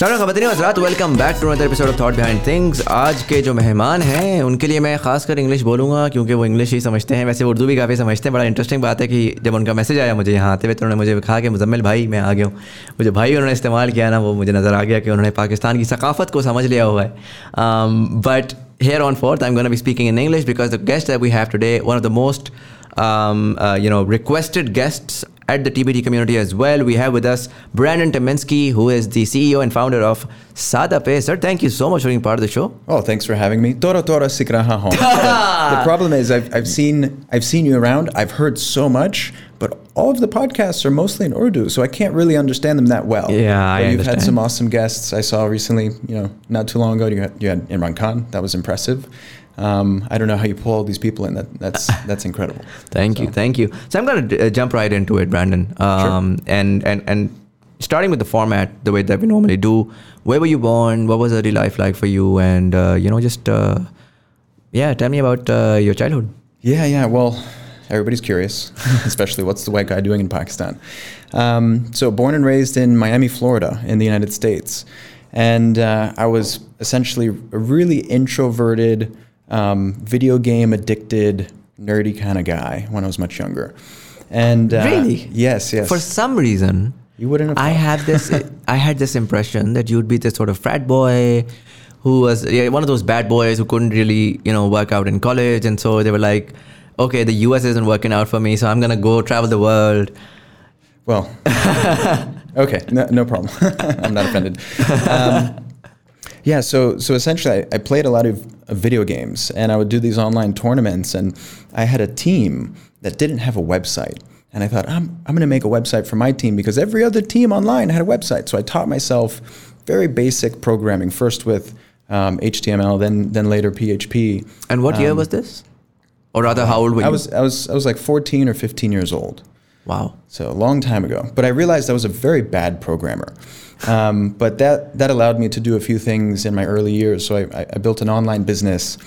Welcome back to another episode of thought behind things आज के जो मेहमान हैं उनके लिए मैं खासकर इंग्लिश बोलूँगा क्योंकि वो इंग्लिश ही समझते हैं। वैसे उर्दू भी काफ़ी समझते हैं। बड़ा इंटरेस्टिंग बात है कि जब उनका मैसेज आया मुझे यहाँ आते हुए तो उन्होंने मुझे कहा कि मुजम्मिल भाई मैं आ गया हूँ। मुझे भाई उन्होंने इस्तेमाल किया ना वो मुझे नज़र आ गया कि उन्होंने पाकिस्तान की सकाफ़त को समझ लिया हुआ है। But here on to be speaking in english because the guest that we have today one of the most um, uh, you know requested guests at the TBT community as well. We have with us Brandon Timinsky, who is the CEO and founder of SadaPay. Sir, thank you so much for being part of the show. Oh, thanks for having me. Tora tora sikraha The problem is I've, I've seen I've seen you around. I've heard so much, but all of the podcasts are mostly in Urdu, so I can't really understand them that well. Yeah, I You've understand. had some awesome guests. I saw recently, you know, not too long ago, you had, you had Imran Khan. That was impressive. Um, I don't know how you pull all these people in. That that's that's incredible. thank so. you, thank you. So I'm going to uh, jump right into it, Brandon. Um, sure. And and and starting with the format, the way that we normally do. Where were you born? What was early life like for you? And uh, you know, just uh, yeah, tell me about uh, your childhood. Yeah, yeah. Well, everybody's curious, especially what's the white guy doing in Pakistan. Um, so, born and raised in Miami, Florida, in the United States, and uh, I was essentially a really introverted um, video game addicted, nerdy kind of guy when I was much younger. And uh, really, yes, yes. For some reason, you wouldn't. Have I had this. I had this impression that you'd be this sort of frat boy who was yeah, one of those bad boys who couldn't really, you know, work out in college, and so they were like, okay, the U.S. isn't working out for me, so I'm gonna go travel the world. Well, okay, no, no problem. I'm not offended. Um, yeah, so so essentially, I, I played a lot of, video games, and I would do these online tournaments, and I had a team that didn't have a website. And I thought, I'm, I'm going to make a website for my team because every other team online had a website. So I taught myself very basic programming, first with um, HTML, then then later PHP. And what um, year was this? Or rather, how old were you? I was I was I was like 14 or 15 years old. Wow. So a long time ago. But I realized I was a very bad programmer. Um, but that, that allowed me to do a few things in my early years. So I, I built an online business.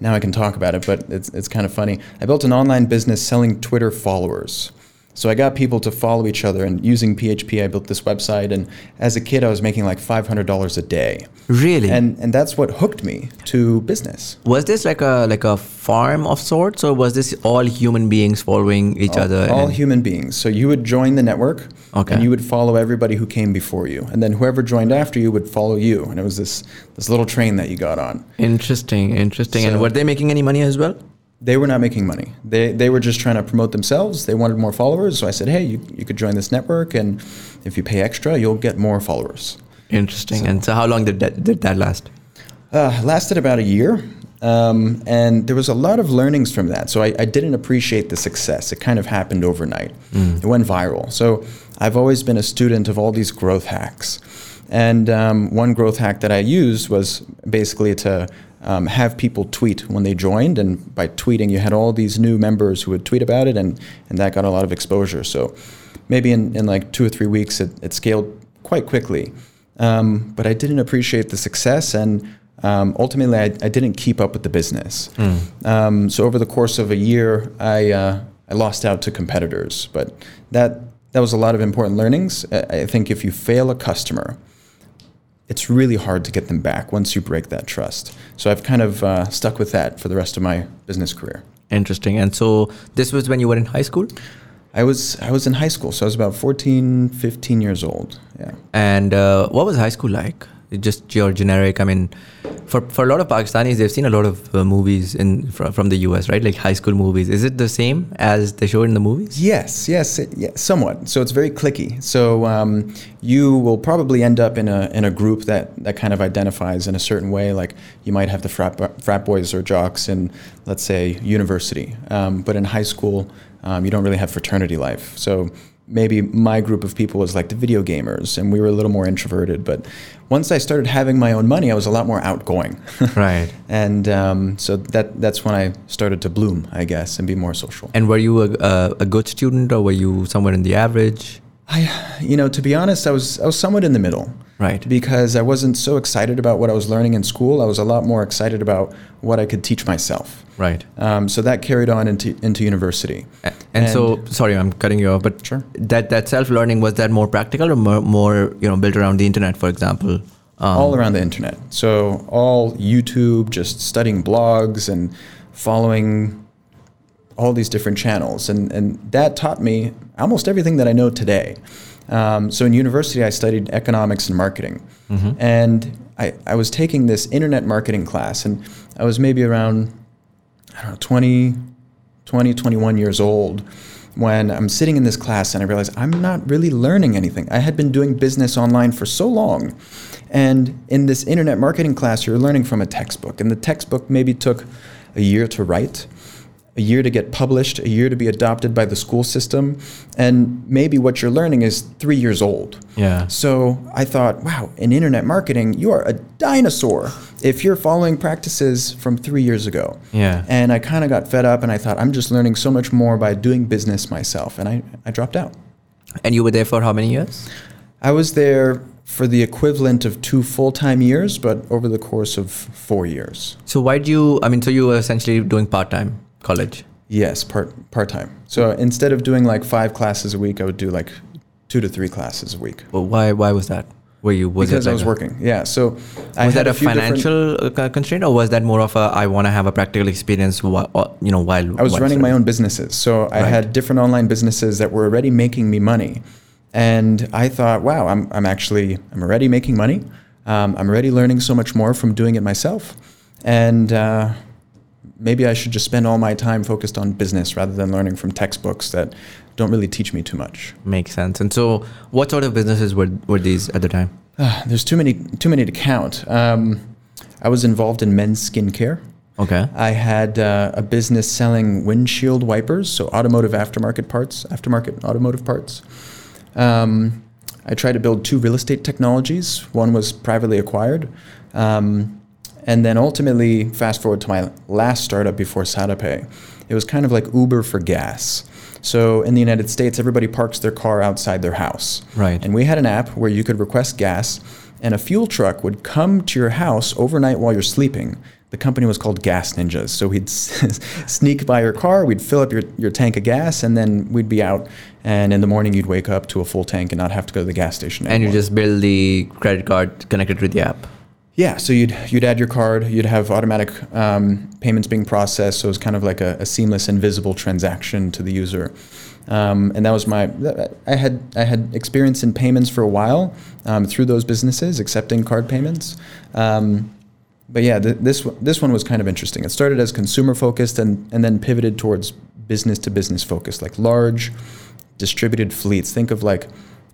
Now I can talk about it, but it's, it's kind of funny. I built an online business selling Twitter followers. So I got people to follow each other, and using PHP, I built this website. And as a kid, I was making like five hundred dollars a day. Really? And and that's what hooked me to business. Was this like a like a farm of sorts, or was this all human beings following each all, other? All human beings. So you would join the network, okay. and you would follow everybody who came before you, and then whoever joined after you would follow you, and it was this this little train that you got on. Interesting, interesting. So, and were they making any money as well? They were not making money. They, they were just trying to promote themselves. They wanted more followers. So I said, hey, you, you could join this network, and if you pay extra, you'll get more followers. Interesting. So, and so, how long did that, did that last? Uh, lasted about a year. Um, and there was a lot of learnings from that. So I, I, didn't appreciate the success. It kind of happened overnight. Mm. It went viral. So I've always been a student of all these growth hacks. And um, one growth hack that I used was basically to um, have people tweet when they joined. And by tweeting, you had all these new members who would tweet about it, and, and that got a lot of exposure. So maybe in, in like two or three weeks, it, it scaled quite quickly. Um, but I didn't appreciate the success, and um, ultimately, I, I, didn't keep up with the business. Mm. so over the course of a year, I, uh, I lost out to competitors. But that, that was a lot of important learnings. I think if you fail a customer, it's really hard to get them back once you break that trust. So I've kind of uh, stuck with that for the rest of my business career. Interesting. And so this was when you were in high school? I was I was in high school, so I was about 14, 15 years old. Yeah. And uh, what was high school like? Just your generic. I mean, for for a lot of Pakistanis, they've seen a lot of uh, movies in from, from the US, right? Like high school movies. Is it the same as they show in the movies? Yes, yes, it, yeah, somewhat. So it's very clicky. So um, you will probably end up in a in a group that that kind of identifies in a certain way. Like you might have the frat frat boys or jocks in, let's say, university, um, but in high school, um, you don't really have fraternity life. So maybe my group of people was like the video gamers and we were a little more introverted but once i started having my own money i was a lot more outgoing. Right. And um, so that that's when i started to bloom i guess and be more social. And were you a, a, a good student or were you somewhere in the average? I, you know, to be honest, I was I was somewhat in the middle. Right. Because I wasn't so excited about what I was learning in school. I was a lot more excited about what I could teach myself. Right. Um, so that carried on into into university. And, so, sorry, I'm cutting you off, but Sure. that that self learning was that more practical or more, more you know built around the internet, for example? Um, all around the internet. So all YouTube, just studying blogs and following all these different channels, and and that taught me almost everything that I know today. Um, so in university, I studied economics and marketing, and I, I was taking this internet marketing class, and I was maybe around I don't know 20, 20, 21 years old when I'm sitting in this class and I realize I'm not really learning anything. I had been doing business online for so long. And in this internet marketing class, you're learning from a textbook. And the textbook maybe took a year to write, a year to get published, a year to be adopted by the school system. And maybe what you're learning is three years old. Yeah. So I thought, wow, in internet marketing, you are a dinosaur if you're following practices from three years ago. Yeah. And I kind of got fed up and I thought, I'm just learning so much more by doing business myself. And I, I dropped out. And you were there for how many years? I was there for the equivalent of two full time years, but over the course of four years. So why do you? I mean, so you were essentially doing part time college. Yes, part part time. So instead of doing like five classes a week, I would do like two to three classes a week. Well, why? Why was that? Were you? Was because it I was a- working. Yeah. So I was had that a financial uh, constraint, or was that more of a I want to have a practical experience? While, you know, while I was running my own businesses. So I Right. had different online businesses that were already making me money. And I thought, wow, I'm, I'm actually, I'm already making money. Um, I'm already learning so much more from doing it myself. And uh, maybe I should just spend all my time focused on business rather than learning from textbooks that don't really teach me too much. Makes sense. And so, what sort of businesses were were these at the time? Ah, there's too many, too many to count. Um, I was involved in men's skincare. Okay. I had uh, a business selling windshield wipers, so automotive aftermarket parts, aftermarket automotive parts. Um, I tried to build two real estate technologies. One was privately acquired. Um, and then ultimately, fast forward to my last startup before SadaPay, it was kind of like Uber for gas. So in the United States, everybody parks their car outside their house. Right. And we had an app where you could request gas, and a fuel truck would come to your house overnight while you're sleeping. The company was called Gas Ninjas. So we'd sneak by your car, we'd fill up your, your tank of gas, and then we'd be out. And in the morning, you'd wake up to a full tank and not have to go to the gas station And you just build the credit card connected to the app. Yeah, so you'd you'd add your card, you'd have automatic um, payments being processed, so it was kind of like a, a seamless, invisible transaction to the user, um, and that was my. I had I had experience in payments for a while um, through those businesses, accepting card payments. Um, but yeah, th- this this one was kind of interesting. It started as consumer focused and and then pivoted towards business to business focused, like large distributed fleets. Think of like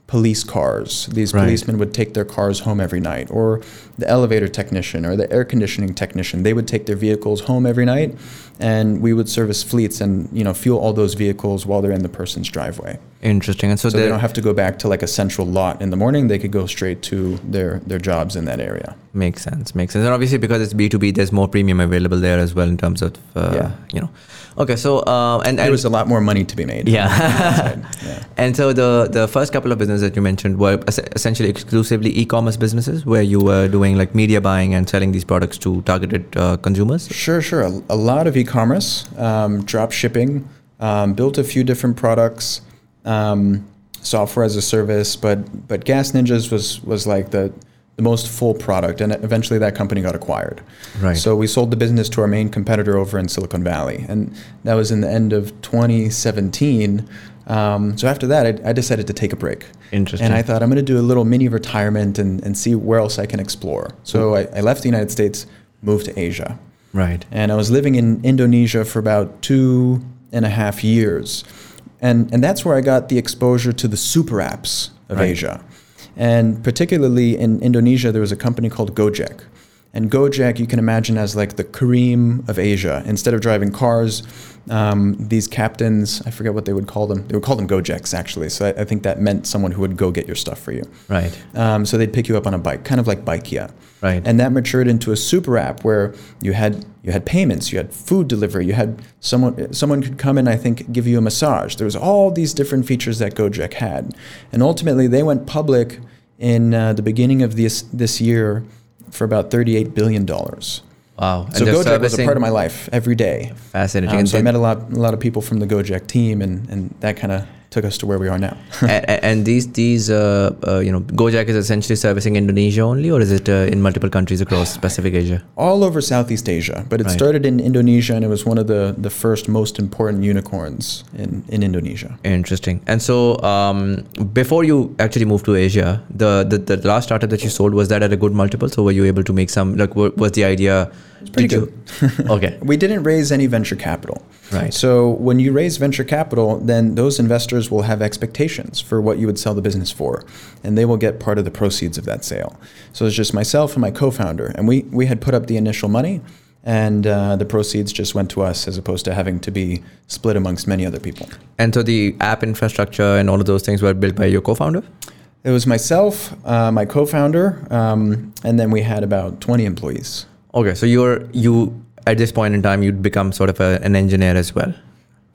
police cars. These Right. policemen would take their cars home every night, or the elevator technician or the air conditioning technician. They would take their vehicles home every night, and we would service fleets and you know fuel all those vehicles while they're in the person's driveway. Interesting. And so, So they don't have to go back to like a central lot in the morning. They could go straight to their their jobs in that area. makes sense. Makes sense. And obviously, because it's B two B, there's more premium available there as well in terms of uh, Yeah. you know. Okay, so uh, and There was a lot more money to be made. yeah. yeah. And so the the first couple of businesses that you mentioned were essentially exclusively e-commerce businesses, where you were doing like media buying and selling these products to targeted uh, consumers. Sure, sure. A, a lot of e-commerce, um, drop shipping, um, built a few different products, um, software as a service, but but Gas Ninjas was was like the the most full product, and eventually that company got acquired. Right. So we sold the business to our main competitor over in Silicon Valley, and that was in the end of 2017. Um, so after that, I, I decided to take a break. Interesting. And I thought I'm going to do a little mini retirement and, and see where else I can explore. So I, I left the United States, moved to Asia. Right. And I was living in Indonesia for about two and a half years. And, and that's where I got the exposure to the super apps of Right. Asia. And particularly in Indonesia, there was a company called Gojek. And Gojek, you can imagine as like the Careem of Asia. Instead of driving cars, um, these captains, I forget what they would call them. They would call them Gojeks, actually. So I, I think that meant someone who would go get your stuff for you. Right. Um, so they'd pick you up on a bike, kind of like Bykea. Right. And that matured into a super app where you had you had payments, you had food delivery, you had someone someone could come and I think give you a massage. There was all these different features that Gojek had, and ultimately they went public in uh, the beginning of this this year for about thirty eight billion dollars. Wow. So Gojek was a part of my life every day. Fascinating. Um, so I met a lot, a lot of people from the Gojek team, and, and that kind of took us to where we are now. and, and these these uh, uh, you know Gojek is essentially servicing Indonesia only, or is it uh, in multiple countries across Pacific Asia? All over Southeast Asia, but it Right. started in Indonesia, and it was one of the, the first most important unicorns in, in Indonesia. Interesting. And so, um, before you actually moved to Asia, the, the the last startup that you sold was that at a good multiple? So were you able to make some? Like, wa- was the idea? It's pretty good. okay. We didn't raise any venture capital. Right. So when you raise venture capital, then those investors will have expectations for what you would sell the business for, and they will get part of the proceeds of that sale. So it's just myself and my co-founder, and we we had put up the initial money, and uh, the proceeds just went to us as opposed to having to be split amongst many other people. And so the app infrastructure and all of those things were built by your co-founder. It was myself, uh, my co-founder, um, and then we had about 20 employees. Okay. So you're you at this point in time you'd become sort of a, an engineer as well.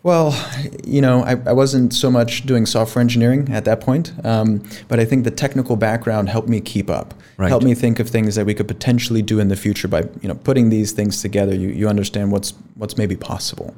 Well, you know, I, I wasn't so much doing software engineering at that point, um, but I think the technical background helped me keep up, Right. helped me think of things that we could potentially do in the future by, you know, putting these things together. You, you understand what's what's maybe possible.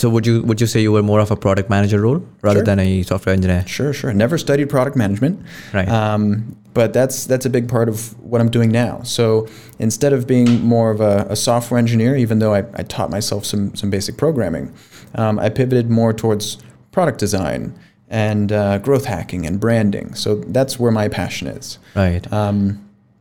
So would you would you say you were more of a product manager role rather Sure. than a software engineer? Sure, sure. Never studied product management, Right. Um, but that's that's a big part of what I'm doing now. So instead of being more of a, a software engineer, even though I, I taught myself some some basic programming, um, I pivoted more towards product design and uh, growth hacking and branding. So that's where my passion is. Right. Um,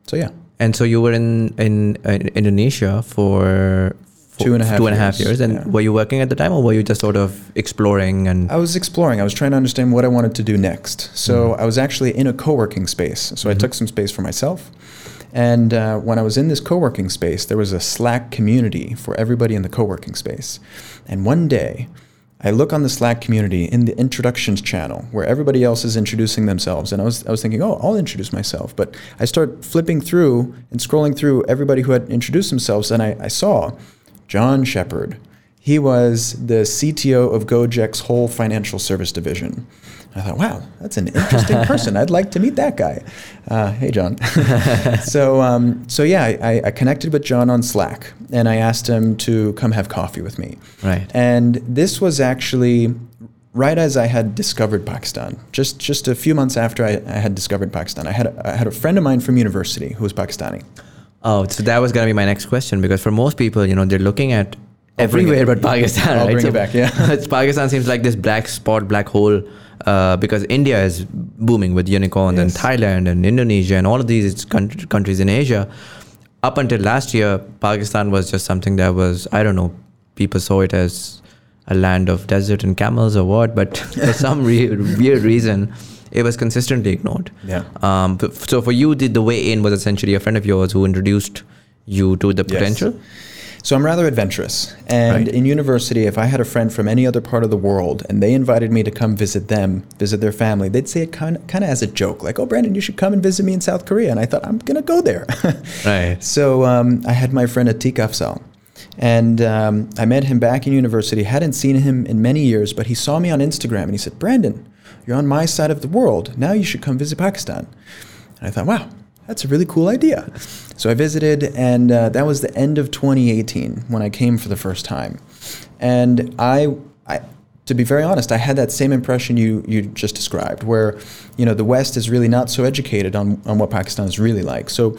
so yeah, And so you were in in, in Indonesia for, for Two and a half two and a half years, years. And yeah. were you working at the time, or were you just sort of exploring and? I was exploring. I was trying to understand what I wanted to do next. So I was actually in a co-working space. So I took some space for myself. And uh, when I was in this co-working space, there was a Slack community for everybody in the co-working space. And one day, I look on the Slack community in the introductions channel where everybody else is introducing themselves. And I was, I was thinking, oh, I'll introduce myself. But I start flipping through and scrolling through everybody who had introduced themselves. And I, I saw John Shepard. He was the CTO of Gojek's whole financial service division. I thought, wow, that's an interesting person. I'd like to meet that guy. Uh, hey, John. so, um, so yeah, I, I connected with John on Slack, and I asked him to come have coffee with me. Right. And this was actually right as I had discovered Pakistan. Just just a few months after I, I had discovered Pakistan, I had a, I had a friend of mine from university who was Pakistani. Oh, so that was gonna be my next question because for most people, you know, they're looking at I'll everywhere but Pakistan. I'll right? bring So it back, yeah. it's- Pakistan seems like this black spot, black hole, uh, because India is booming with unicorns and Thailand and Indonesia and all of these countr- countries in Asia. Up until last year, Pakistan was just something that was I don't know. People saw it as a land of desert and camels or what, but for some re- weird reason, it was consistently ignored. Yeah. Um, so for you, the, the way in was essentially a friend of yours who introduced you to the Yes. potential. So I'm rather adventurous. And Right. in university, if I had a friend from any other part of the world and they invited me to come visit them, visit their family, they'd say it kind of, kind of as a joke, like, oh, Brandon, you should come and visit me in South Korea. And I thought, I'm going to go there. Right. So um, I had my friend Atik Afzal. And um, I met him back in university, hadn't seen him in many years, but he saw me on Instagram and he said, Brandon, you're on my side of the world. Now you should come visit Pakistan. And I thought, wow, that's a really cool idea. So I visited, and uh, that was the end of 2018 when I came for the first time. And I, I, to be very honest, I had that same impression you, you just described, where you know the West is really not so educated on, on what Pakistan is really like. So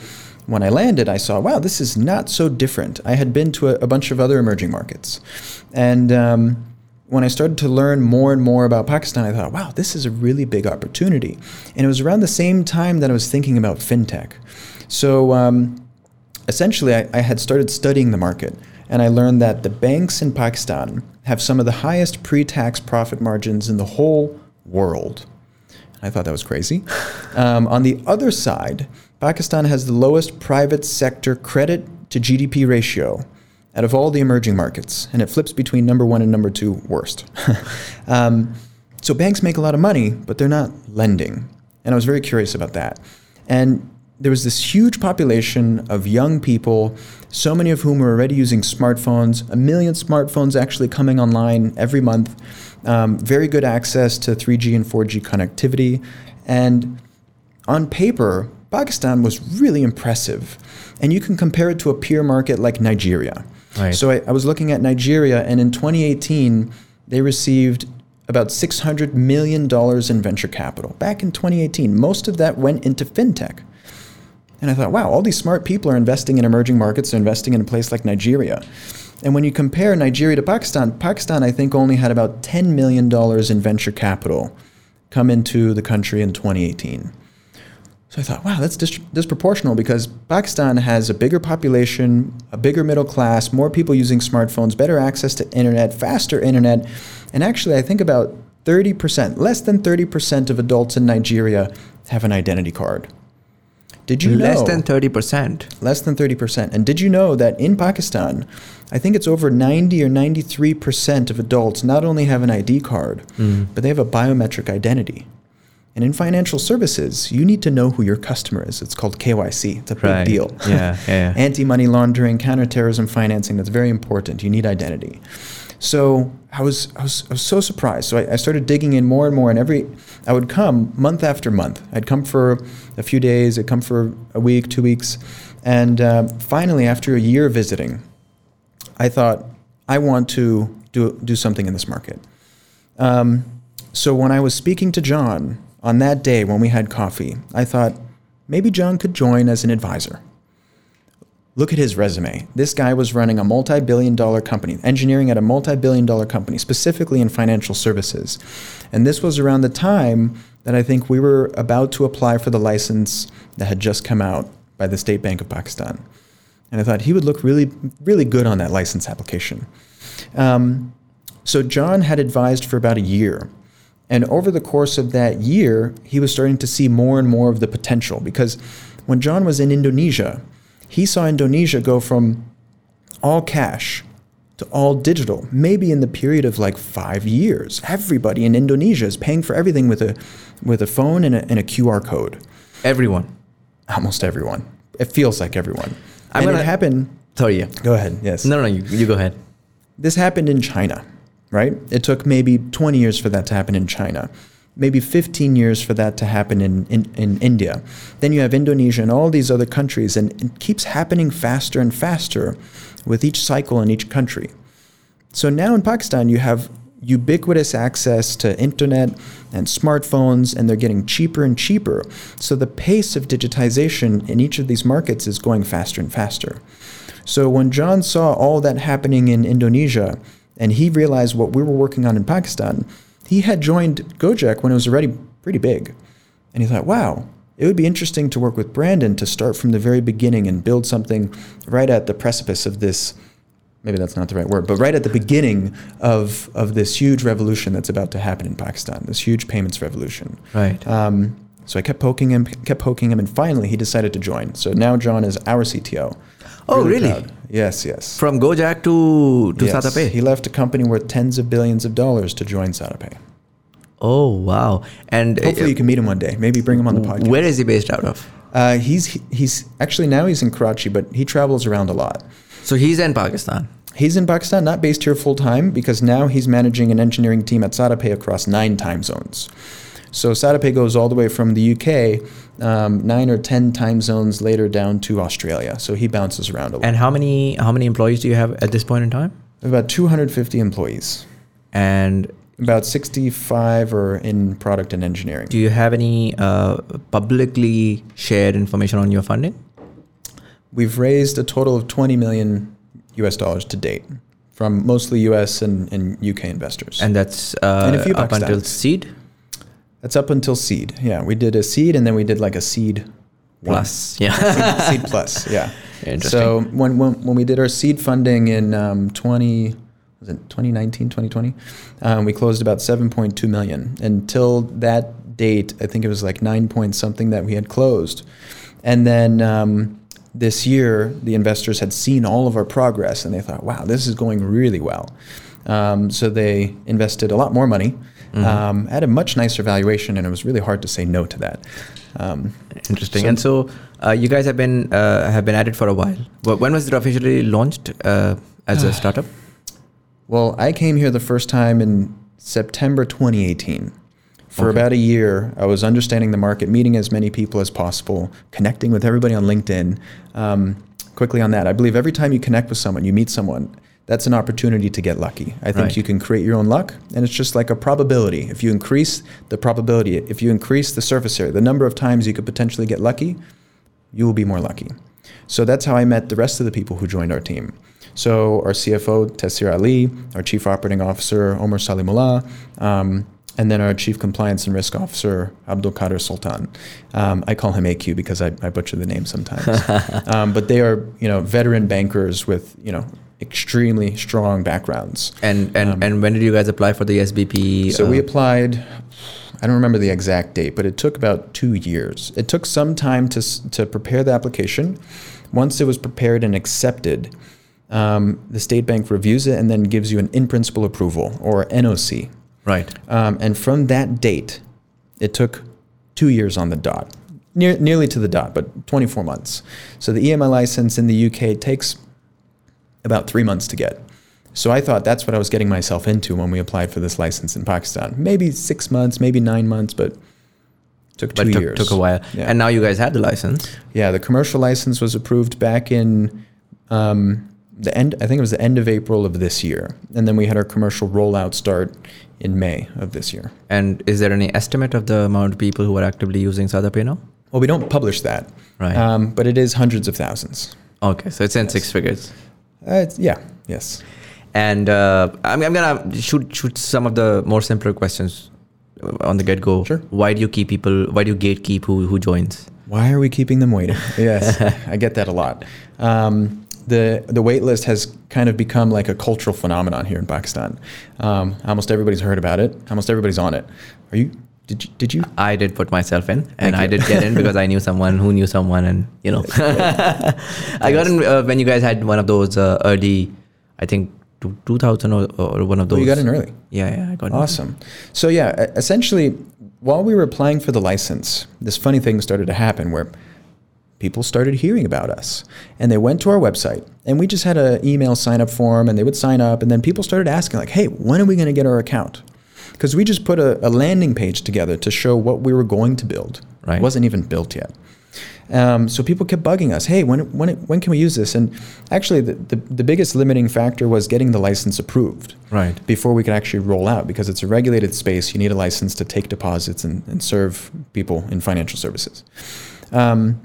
when I landed, I saw, wow, this is not so different. I had been to a, a bunch of other emerging markets, and um, when I started to learn more and more about Pakistan, I thought, wow, this is a really big opportunity. And it was around the same time that I was thinking about fintech. So um, essentially, I, I had started studying the market, and I learned that the banks in Pakistan have some of the highest pre tax profit margins in the whole world. I thought that was crazy. Um, on the other side, Pakistan has the lowest private sector credit to GDP ratio out of all the emerging markets, and it flips between number one and number two worst. um, so banks make a lot of money, but they're not lending. And I was very curious about that. And there was this huge population of young people, so many of whom were already using smartphones, a million smartphones actually coming online every month, um, very good access to 3G and 4G connectivity. And on paper, Pakistan was really impressive. And you can compare it to a peer market like Nigeria. Right. So I, I was looking at Nigeria, and in 2018, they received about $600 million in venture capital. Back in 2018, most of that went into fintech. And I thought, wow, all these smart people are investing in emerging markets, they're investing in a place like Nigeria. And when you compare Nigeria to Pakistan, Pakistan, I think, only had about $10 million in venture capital come into the country in 2018. So I thought, wow, that's dis- disproportional because Pakistan has a bigger population, a bigger middle class, more people using smartphones, better access to internet, faster internet. And actually, I think about 30%, less than 30% of adults in Nigeria have an identity card. Did you Less know? than 30%. Less than 30%. And did you know that in Pakistan, I think it's over 90 or 93% of adults not only have an ID card, mm. but they have a biometric identity. And in financial services, you need to know who your customer is. It's called KYC. It's a big Right. deal. Yeah, yeah. Anti money laundering, counterterrorism financing, that's very important. You need identity. So I was, I was, I was so surprised. So I, I started digging in more and more. And every, I would come month after month. I'd come for a few days, I'd come for a week, two weeks. And uh, finally, after a year visiting, I thought, I want to do, do something in this market. Um, so when I was speaking to John on that day when we had coffee, I thought maybe John could join as an advisor. Look at his resume. This guy was running a multi billion dollar company, engineering at a multi billion dollar company, specifically in financial services. And this was around the time that I think we were about to apply for the license that had just come out by the State Bank of Pakistan. And I thought he would look really, really good on that license application. Um, so John had advised for about a year. And over the course of that year, he was starting to see more and more of the potential because when John was in Indonesia, he saw Indonesia go from all cash to all digital, maybe in the period of like five years. Everybody in Indonesia is paying for everything with a, with a phone and a, and a QR code. Everyone. Almost everyone. It feels like everyone. I'm and gonna- it happened. Sorry, yeah. Go ahead. Yes. No, no, you, you go ahead. This happened in China, right? It took maybe 20 years for that to happen in China, maybe 15 years for that to happen in, in, in India. Then you have Indonesia and all these other countries, and it keeps happening faster and faster with each cycle in each country. So now in Pakistan, you have ubiquitous access to internet and smartphones, and they're getting cheaper and cheaper. So the pace of digitization in each of these markets is going faster and faster. So when John saw all that happening in Indonesia, and he realized what we were working on in Pakistan, he had joined Gojek when it was already pretty big. And he thought, wow, it would be interesting to work with Brandon to start from the very beginning and build something right at the precipice of this maybe that's not the right word, but right at the beginning of, of this huge revolution that's about to happen in Pakistan, this huge payments revolution. Right. Um, so I kept poking him, kept poking him, and finally he decided to join. So now John is our CTO. Oh, really? proud. Yes, yes. From Gojek to, to yes. SadaPay? He left a company worth tens of billions of dollars to join SadaPay. Oh, wow. And uh, Hopefully you can meet him one day. Maybe bring him on the podcast. where is he based out of? Uh, he's he's actually now he's in Karachi, but he travels around a lot. So he's in Pakistan. He's in Pakistan, not based here full time, because now he's managing an engineering team at SadaPay across nine time zones. So SadaPay goes all the way from the UK, um, nine or ten time zones later down to Australia. So he bounces around a lot. And how many how many employees do you have at this point in time? About 250 employees. And About 65 are in product and engineering. do you have any uh, publicly shared information on your funding? We've raised a total of 20 million US dollars to date from mostly US and, and UK investors. And that's uh, And up until seed That's up until seed. Yeah, we did a seed and then we did like a seed one. plus. Yeah. seed, seed plus. Yeah. Interesting. So when, when when we did our seed funding in um, 20 was it 2019 2020 um, we closed about 7.2 million until that date I think it was like 9 point something that we had closed and then um, this year the investors had seen all of our progress and they thought wow this is going really well um, so they invested a lot more money um, at a much nicer valuation and it was really hard to say no to that um, Interesting. So- and so uh, you guys have been uh, have been at it for a while. Wh- When was it officially launched uh, as a startup? Well, I came here the first time in September 2018. For about a year, I was understanding the market, meeting as many people as possible, connecting with everybody on LinkedIn. Um, quickly on that, I believe every time you connect with someone, you meet someone, that's an opportunity to get lucky. I think Right. you can create your own luck, and it's just like a probability. If you increase the probability, if you increase the surface area, the number of times you could potentially get lucky, you will be more lucky. So that's how I met the rest of the people who joined our team. So our CFO, Tessir Ali, our Chief Operating Officer, Omar Salimullah, um, and then our Chief Compliance and Risk Officer, Abdul Qadir Sultan. Um, I call him AQ because I, I butcher the name sometimes. um, but they are, you know, veteran bankers with, you know, extremely strong backgrounds. And and, and when did you guys apply for the SBP? Um, So we uh, applied. I don't remember the exact date, but it took about two years. It took some time to to prepare the application. Once it was prepared and accepted, um, the state bank reviews it and then gives you an in principle approval or NOC. right. Um, and from that date, it took two years on the dot, near, nearly to the dot, but 24 months. So the EMI license in the UK takes about three months to get. So I thought that's what I was getting myself into when we applied for this license in Pakistan. Maybe six months, maybe nine months, but took two But took, years. took a while. Yeah. And now you guys have the license. Yeah, the commercial license was approved back in um, the end. I think it was the end of April of this year, and then we had our commercial rollout start in May of this year. And is there any estimate of the amount of people who are actively using SadaPay now? Well, we don't publish that, Right. um, but it is hundreds of thousands. Okay, so it's in six figures. Uh, it's, yeah, yes. And uh, I'm, I'm gonna shoot shoot some of the more simpler questions on the get go. Sure. Why do you keep people? Why do you gatekeep who who joins? Why are we keeping them waiting? yes, I get that a lot. Um, the the wait list has kind of become like a cultural phenomenon here in Pakistan. Um, almost everybody's heard about it. Almost everybody's on it. Are you? Did you? Did you? I did put myself in, and Thank I you. did get in because I knew someone who knew someone, and you know, I got in uh, when you guys had one of those uh, early, I think 2000 or, or one of Oh, those. you got in early. Yeah, yeah, I got in. Awesome. So yeah, essentially, while we were applying for the license, this funny thing started to happen where people started hearing about us, and they went to our website, and we just had an email sign up form, and they would sign up, and then people started asking like, "Hey, when are we going to get our account?" Because we just put a, a landing page together to show what we were going to build. Right. It wasn't even built yet. Um, so people kept bugging us, hey, when, when, when can we use this? And actually, the, the, the biggest limiting factor was getting the license approved Right. before we could actually roll out because it's a regulated space. You need a license to take deposits and, and serve people in financial services. Um,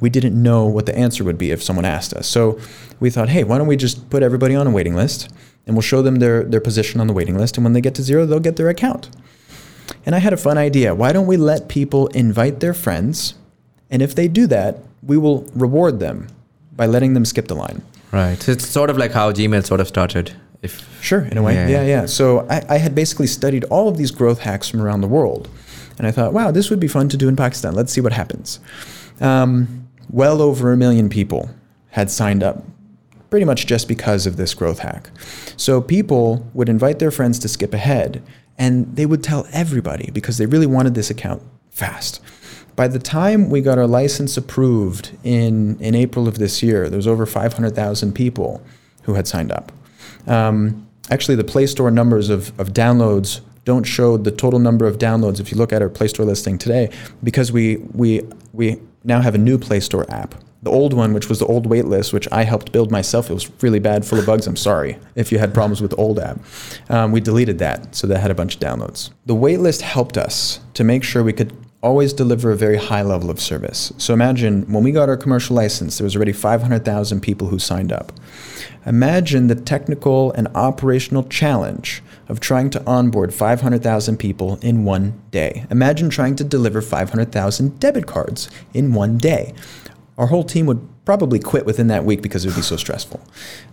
we didn't know what the answer would be if someone asked us. So we thought, hey, why don't we just put everybody on a waiting list and we'll show them their, their position on the waiting list. And when they get to zero, they'll get their account. And I had a fun idea. Why don't we let people invite their friends? And if they do that, we will reward them by letting them skip the line. Right. So it's sort of like how Gmail sort of started. If Sure, in a way. Yeah, Yeah, yeah. yeah. So I, I had basically studied all of these growth hacks from around the world. And I thought, wow, this would be fun to do in Pakistan. Let's see what happens. Um, well over a million people had signed up pretty much just because of this growth hack. So people would invite their friends to skip ahead and they would tell everybody because they really wanted this account fast. By the time we got our license approved in, in April of this year, there was over 500,000 people who had signed up. Um, actually, the Play Store numbers of, of downloads don't show the total number of downloads if you look at our Play Store listing today because we, we, we now have a new Play Store app. The old one, which was the old waitlist, which I helped build myself, it was really bad, full of bugs. I'm sorry if you had problems with the old app. Um, we deleted that, so that had a bunch of downloads. The waitlist helped us to make sure we could always deliver a very high level of service. So imagine when we got our commercial license, there was already 500,000 people who signed up. Imagine the technical and operational challenge of trying to onboard 500,000 people in one day. Imagine trying to deliver 500,000 debit cards in one day. Our whole team would probably quit within that week because it would be so stressful.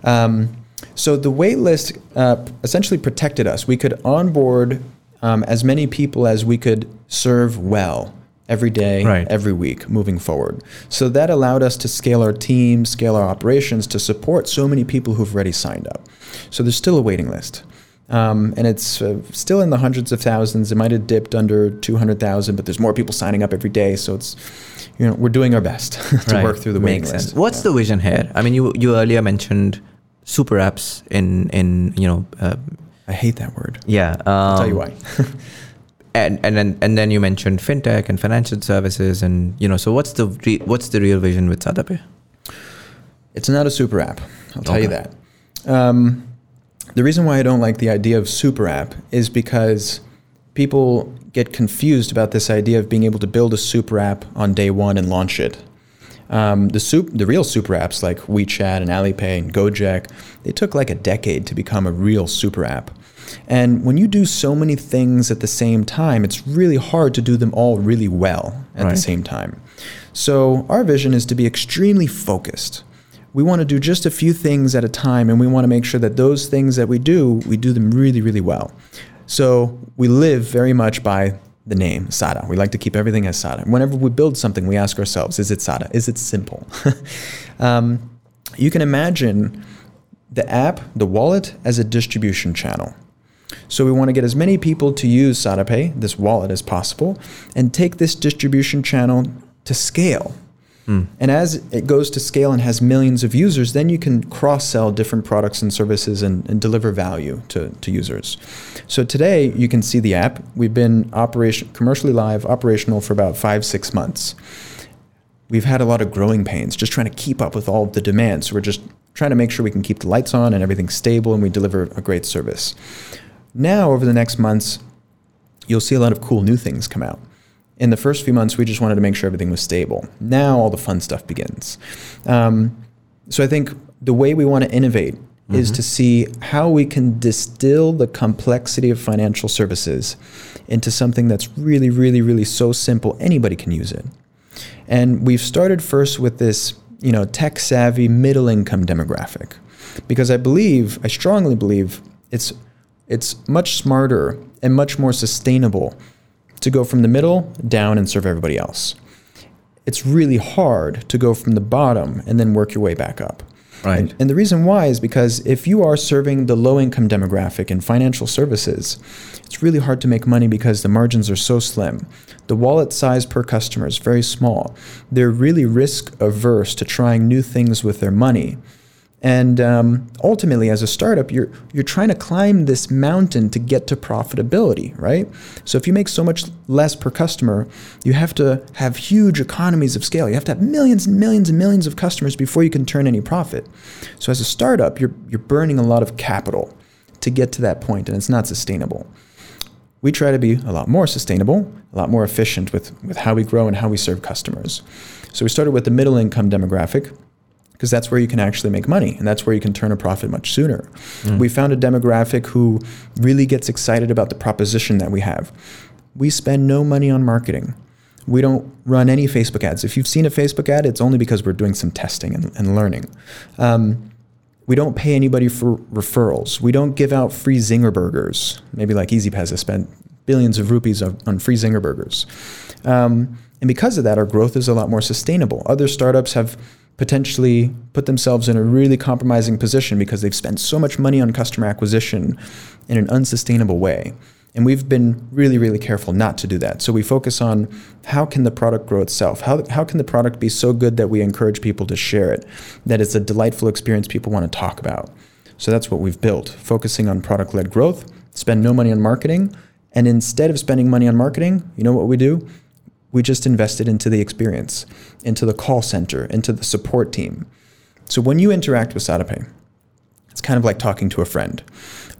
Um, so the wait list uh, essentially protected us. We could onboard um, as many people as we could serve well every day, Right. every week moving forward. So that allowed us to scale our team, scale our operations to support so many people who've already signed up. So there's still a waiting list. Um, and it's uh, still in the hundreds of thousands. It might have dipped under 200,000, but there's more people signing up every day. So it's, you know, we're doing our best to Right. work through the waiting Makes list. sense. What's the vision here? I mean, you you earlier mentioned super apps in in you know uh, I hate that word. yeah. Um, I'll tell you why. and and then and then you mentioned fintech and financial services and you know so what's the re- what's the real vision with SadaPay? It's not a super app. I'll tell you that. Um, the reason why I don't like the idea of super app is because people get confused about this idea of being able to build a super app on day one and launch it. Um, the soup, the real super apps like WeChat and Alipay and Gojek, they took like a decade to become a real super app. And when you do so many things at the same time, it's really hard to do them all really well at Right. the same time. So our vision is to be extremely focused. We want to do just a few things at a time, and we want to make sure that those things that we do, we do them really, really well. So we live very much by the name Sada. We like to keep everything as Sada. Whenever we build something, we ask ourselves, is it Sada? Is it simple? um, you can imagine the app, the wallet, as a distribution channel. So we want to get as many people to use SadaPay, this wallet, as possible, and take this distribution channel to scale. Mm. And as it goes to scale and has millions of users, then you can cross sell different products and services and, and deliver value to, to users. So today you can see the app. We've been operation commercially live, operational for about five, six months. We've had a lot of growing pains just trying to keep up with all the demand. So we're just trying to make sure we can keep the lights on and everything's stable and we deliver a great service. Now, over the next months, you'll see a lot of cool new things come out. In the first few months, we just wanted to make sure everything was stable. Now, all the fun stuff begins. Um, so, I think the way we want to innovate is to see how we can distill the complexity of financial services into something that's really, really, really so simple anybody can use it. And we've started first with this, you know, tech savvy middle income demographic because I believe, I strongly believe it's it's much smarter and much more sustainable to go from the middle down and serve everybody else. It's really hard to go from the bottom and then work your way back up. Right. And, and the reason why is because if you are serving the low income demographic in financial services, it's really hard to make money because the margins are so slim. The wallet size per customer is very small. They're really risk averse to trying new things with their money. And um, ultimately, as a startup, you're you're trying to climb this mountain to get to profitability, right? So if you make so much less per customer, you have to have huge economies of scale. You have to have millions and millions and millions of customers before you can turn any profit. So as a startup, you're you're burning a lot of capital to get to that point, and it's not sustainable. We try to be a lot more sustainable, a lot more efficient with, with how we grow and how we serve customers. So we started with the middle income demographic because that's where you can actually make money and that's where you can turn a profit much sooner. We found a demographic who really gets excited about the proposition that we have. We spend no money on marketing. We don't run any Facebook ads. If you've seen a Facebook ad, it's only because we're doing some testing and, and learning. Um, we don't pay anybody for referrals. We don't give out free Zinger burgers. Maybe like Easypaisa has spent billions of rupees on, on free Zinger burgers. Um, and because of that, our growth is a lot more sustainable. Other startups have potentially put themselves in a really compromising position because they've spent so much money on customer acquisition in an unsustainable way. And we've been really, really careful not to do that. So we focus on how can the product grow itself? How, how can the product be so good that we encourage people to share it, that it's a delightful experience people want to talk about? So that's what we've built, focusing on product led growth, spend no money on marketing. And instead of spending money on marketing, you know what we do? We just invested into the experience, into the call center, into the support team. So when you interact with SadaPay, it's kind of like talking to a friend.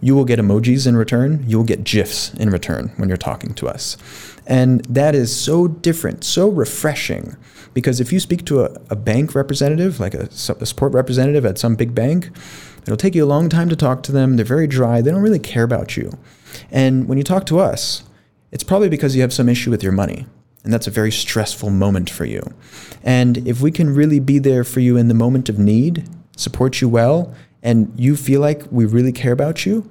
You will get emojis in return. You will get GIFs in return when you're talking to us. And that is so different, so refreshing. Because if you speak to a, a bank representative, like a, a support representative at some big bank, it'll take you a long time to talk to them. They're very dry. They don't really care about you. And when you talk to us, it's probably because you have some issue with your money. And that's a very stressful moment for you. And if we can really be there for you in the moment of need, support you well, and you feel like we really care about you,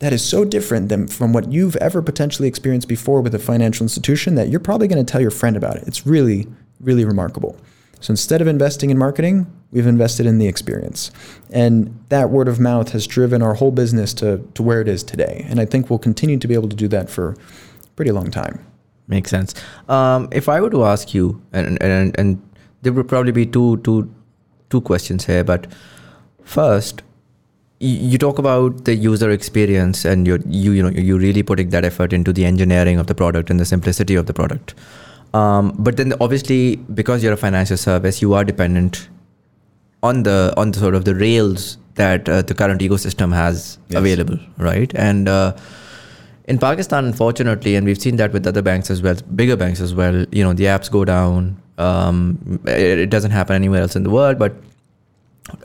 that is so different than from what you've ever potentially experienced before with a financial institution that you're probably going to tell your friend about it. It's really, really remarkable. So instead of investing in marketing, we've invested in the experience. And that word of mouth has driven our whole business to, to where it is today. And I think we'll continue to be able to do that for a pretty long time. Makes sense. Um, if I were to ask you, and, and and there would probably be two two two questions here, but first, you talk about the user experience and you you you know you really putting that effort into the engineering of the product and the simplicity of the product um, but then obviously because you're a financial service you are dependent on the on the sort of the rails that uh, the current ecosystem has Yes. available right and uh, in Pakistan, unfortunately, and we've seen that with other banks as well, bigger banks as well. You know, the apps go down. Um, it, it doesn't happen anywhere else in the world, but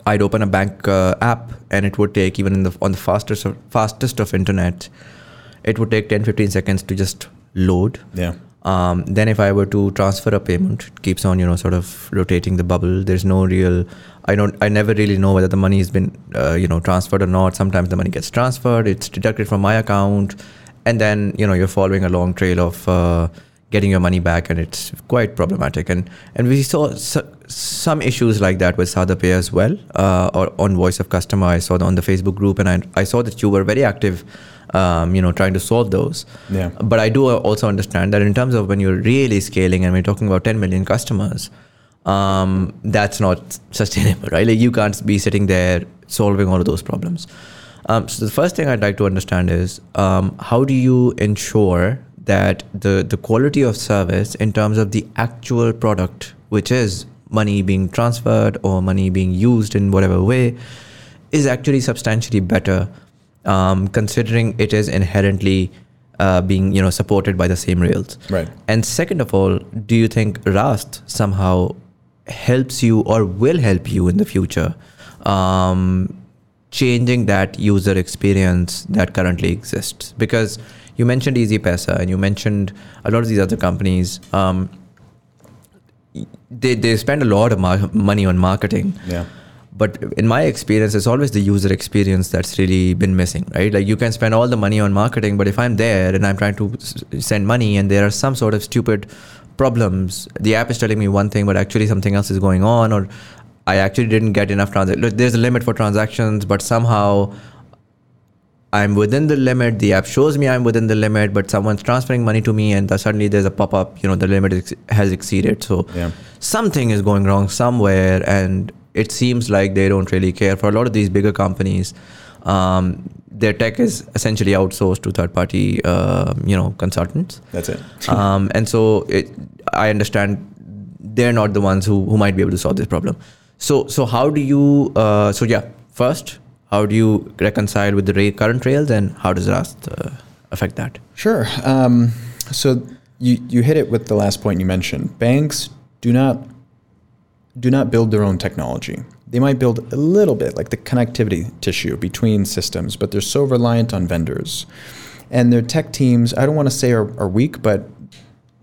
I'd open a bank uh, app, and it would take even in the on the fastest of, fastest of internet, it would take 10, 15 seconds to just load. Yeah. Um, then if I were to transfer a payment, it keeps on you know sort of rotating the bubble. There's no real. I don't. I never really know whether the money has been uh, you know transferred or not. Sometimes the money gets transferred. It's deducted from my account, and then you know you're following a long trail of uh, getting your money back, and it's quite problematic. And and we saw so, some issues like that with SadaPay as well, uh, or on Voice of Customer. I saw on the Facebook group, and I I saw that you were very active. Um, you know, trying to solve those. Yeah. But I do also understand that in terms of when you're really scaling and we're talking about 10 million customers, um, that's not sustainable, right? Like you can't be sitting there solving all of those problems. Um, so the first thing I'd like to understand is um, how do you ensure that the the quality of service in terms of the actual product, which is money being transferred or money being used in whatever way, is actually substantially better, um, considering it is inherently uh, being you know supported by the same rails. Right. And second of all, do you think Raast somehow helps you or will help you in the future, um, changing that user experience that currently exists? Because you mentioned Easypaisa and you mentioned a lot of these other companies. Um, they, they spend a lot of mar- money on marketing Yeah. but in my experience it's always the user experience that's really been missing right like you can spend all the money on marketing but if i'm there and i'm trying to s- send money and there are some sort of stupid problems the app is telling me one thing but actually something else is going on or i actually didn't get enough transactions there's a limit for transactions but somehow I'm within the limit. The app shows me I'm within the limit, but someone's transferring money to me, and suddenly there's a pop up. You know, the limit ex- has exceeded. So Yeah. something is going wrong somewhere, and it seems like they don't really care. For a lot of these bigger companies, um, their tech is essentially outsourced to third party, uh, you know, consultants. That's it. um, and so it, I understand they're not the ones who, who might be able to solve this problem. So so how do you? Uh, so yeah, first, how do you reconcile with the current rails, and how does Raast uh, affect that? Sure. Um, so you you hit it with the last point you mentioned. Banks do not do not build their own technology. They might build a little bit, like the connectivity tissue between systems, but they're so reliant on vendors. And their tech teams, I don't want to say are, are weak, but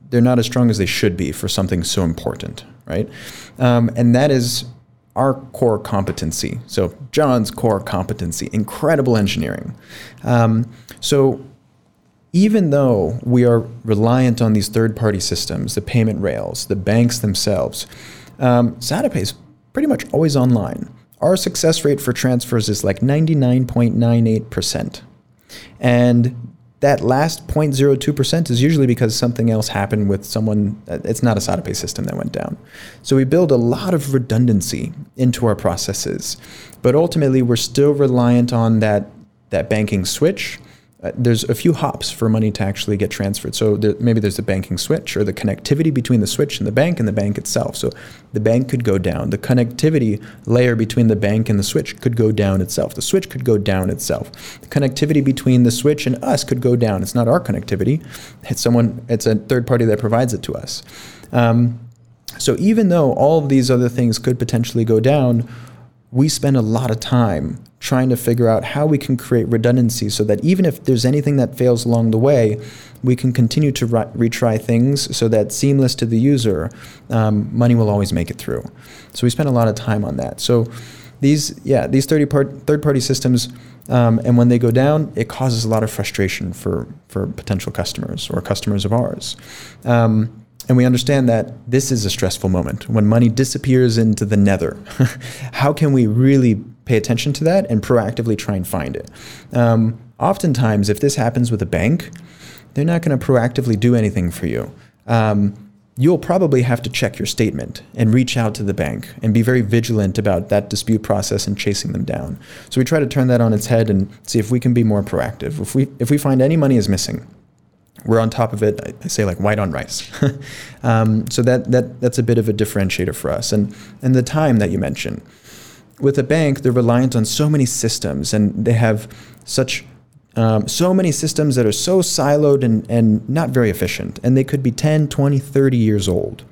they're not as strong as they should be for something so important, right? Um, and that is our core competency. So, John's core competency, incredible engineering. Um, so, even though we are reliant on these third party systems, the payment rails, the banks themselves, um, SadaPay is pretty much always online. Our success rate for transfers is like 99.98%. And that last 0.02% is usually because something else happened with someone. uh, It's not a SadaPay system that went down. So we build a lot of redundancy into our processes. But ultimately, we're still reliant on that, that banking switch. Uh, there's a few hops for money to actually get transferred. So there, maybe there's the banking switch or the connectivity between the switch and the bank and the bank itself. So the bank could go down. The connectivity layer between the bank and the switch could go down itself. The switch could go down itself. The connectivity between the switch and us could go down. It's not our connectivity. It's someone. It's a third party that provides it to us. Um, so even though all of these other things could potentially go down, we spend a lot of time trying to figure out how we can create redundancy so that even if there's anything that fails along the way, we can continue to ri- retry things so that seamless to the user, um, money will always make it through. So we spend a lot of time on that. So these, yeah, these 30 part, third-party systems, um, and when they go down, it causes a lot of frustration for, for potential customers or customers of ours. Um, and we understand that this is a stressful moment when money disappears into the nether. How can we really pay attention to that and proactively try and find it? Um, oftentimes, if this happens with a bank, they're not going to proactively do anything for you. Um, you'll probably have to check your statement and reach out to the bank and be very vigilant about that dispute process and chasing them down. So we try to turn that on its head and see if we can be more proactive. If we if we find any money is missing, we're on top of it. I say like white on rice. um, so that that that's a bit of a differentiator for us. And and the time that you mentioned, with a bank, they're reliant on so many systems and they have such um, so many systems that are so siloed and, and not very efficient, and they could be 10, 20, 30 years old.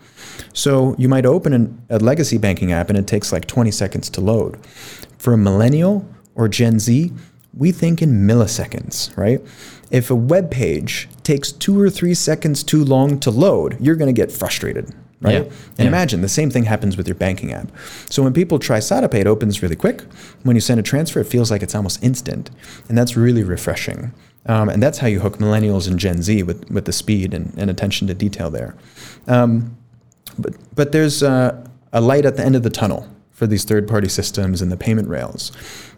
So you might open an, a legacy banking app and it takes like 20 seconds to load. For a millennial or Gen Z, we think in milliseconds, right? If a web page takes two or three seconds too long to load, you're going to get frustrated, right? Yeah. And Yeah. imagine the same thing happens with your banking app. So when people try SadaPay, it opens really quick. When you send a transfer, it feels like it's almost instant, and that's really refreshing. Um, and that's how you hook millennials and Gen Z with, with the speed and, and attention to detail there. Um, but but there's uh, a light at the end of the tunnel for these third-party systems and the payment rails.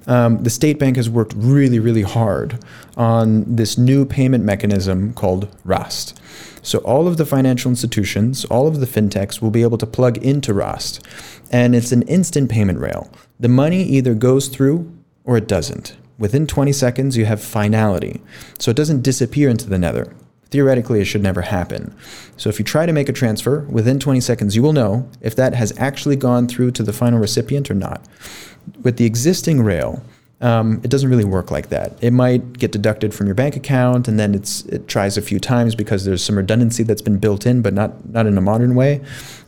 Um, the state bank has worked really, really hard on this new payment mechanism called Raast. So all of the financial institutions, all of the fintechs will be able to plug into Raast, and it's an instant payment rail. The money either goes through or it doesn't. Within 20 seconds, you have finality, so it doesn't disappear into the nether theoretically it should never happen. So if you try to make a transfer within 20 seconds, you will know if that has actually gone through to the final recipient or not. With the existing rail, um, it doesn't really work like that. It might get deducted from your bank account, and then it's it tries a few times because there's some redundancy that's been built in, but not not in a modern way.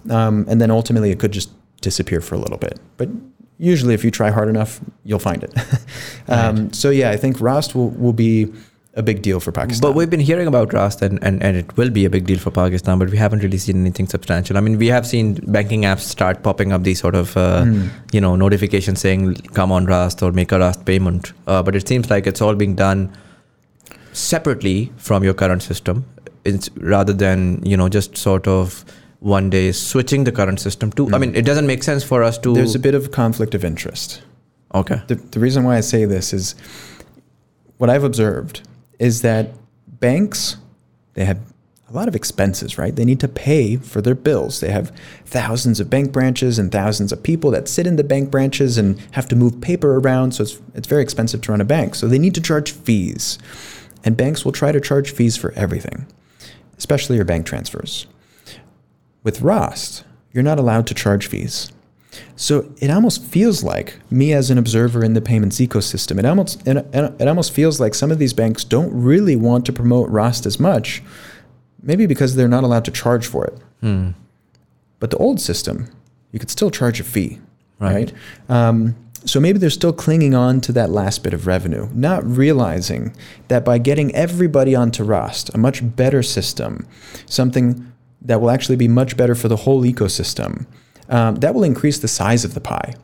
Um, and then ultimately, it could just disappear for a little bit. But usually, if you try hard enough, you'll find it. um, So yeah, I think Raast will will be a big deal for Pakistan. But we've been hearing about Raast and, and, and it will be a big deal for Pakistan, but we haven't really seen anything substantial. I mean, we have seen banking apps start popping up these sort of, uh, Hmm. you know, notifications saying come on Raast or make a Raast payment. Uh, but it seems like it's all being done separately from your current system it's rather than, you know, just sort of one day switching the current system to. I mean, it doesn't make sense for us to. Hmm. There's a bit of conflict of interest. okay. The, the reason why I say this is what I've observed is that banks, they have a lot of expenses, right? They need to pay for their bills. They have thousands of bank branches and thousands of people that sit in the bank branches and have to move paper around. So it's, it's very expensive to run a bank. So they need to charge fees. And banks will try to charge fees for everything, especially your bank transfers. With Raast, you're not allowed to charge fees. So it almost feels like me as an observer in the payments ecosystem. It almost it, it almost feels like some of these banks don't really want to promote Raast as much, maybe because they're not allowed to charge for it. Hmm. But the old system, you could still charge a fee, Right. right? Um, so maybe they're still clinging on to that last bit of revenue, not realizing that by getting everybody onto Raast, a much better system, something that will actually be much better for the whole ecosystem, um, that will increase the size of the pie.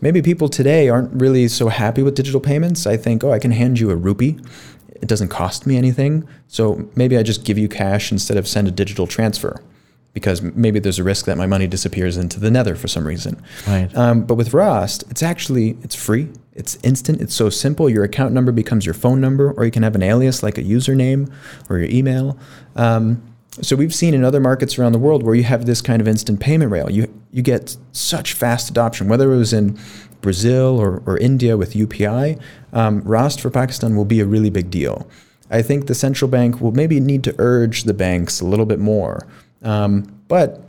Maybe people today aren't really so happy with digital payments. I think, oh, I can hand you a rupee. It doesn't cost me anything. So maybe I just give you cash instead of send a digital transfer because maybe there's a risk that my money disappears into the nether for some reason. Right. Um, but with Raast, it's actually it's free. It's instant. It's so simple. Your account number becomes your phone number, or you can have an alias like a username or your email. Um, so we've seen in other markets around the world where you have this kind of instant payment rail. You you get such fast adoption, whether it was in Brazil or, or India with UPI. Um, Raast for Pakistan will be a really big deal. I think the central bank will maybe need to urge the banks a little bit more, um, but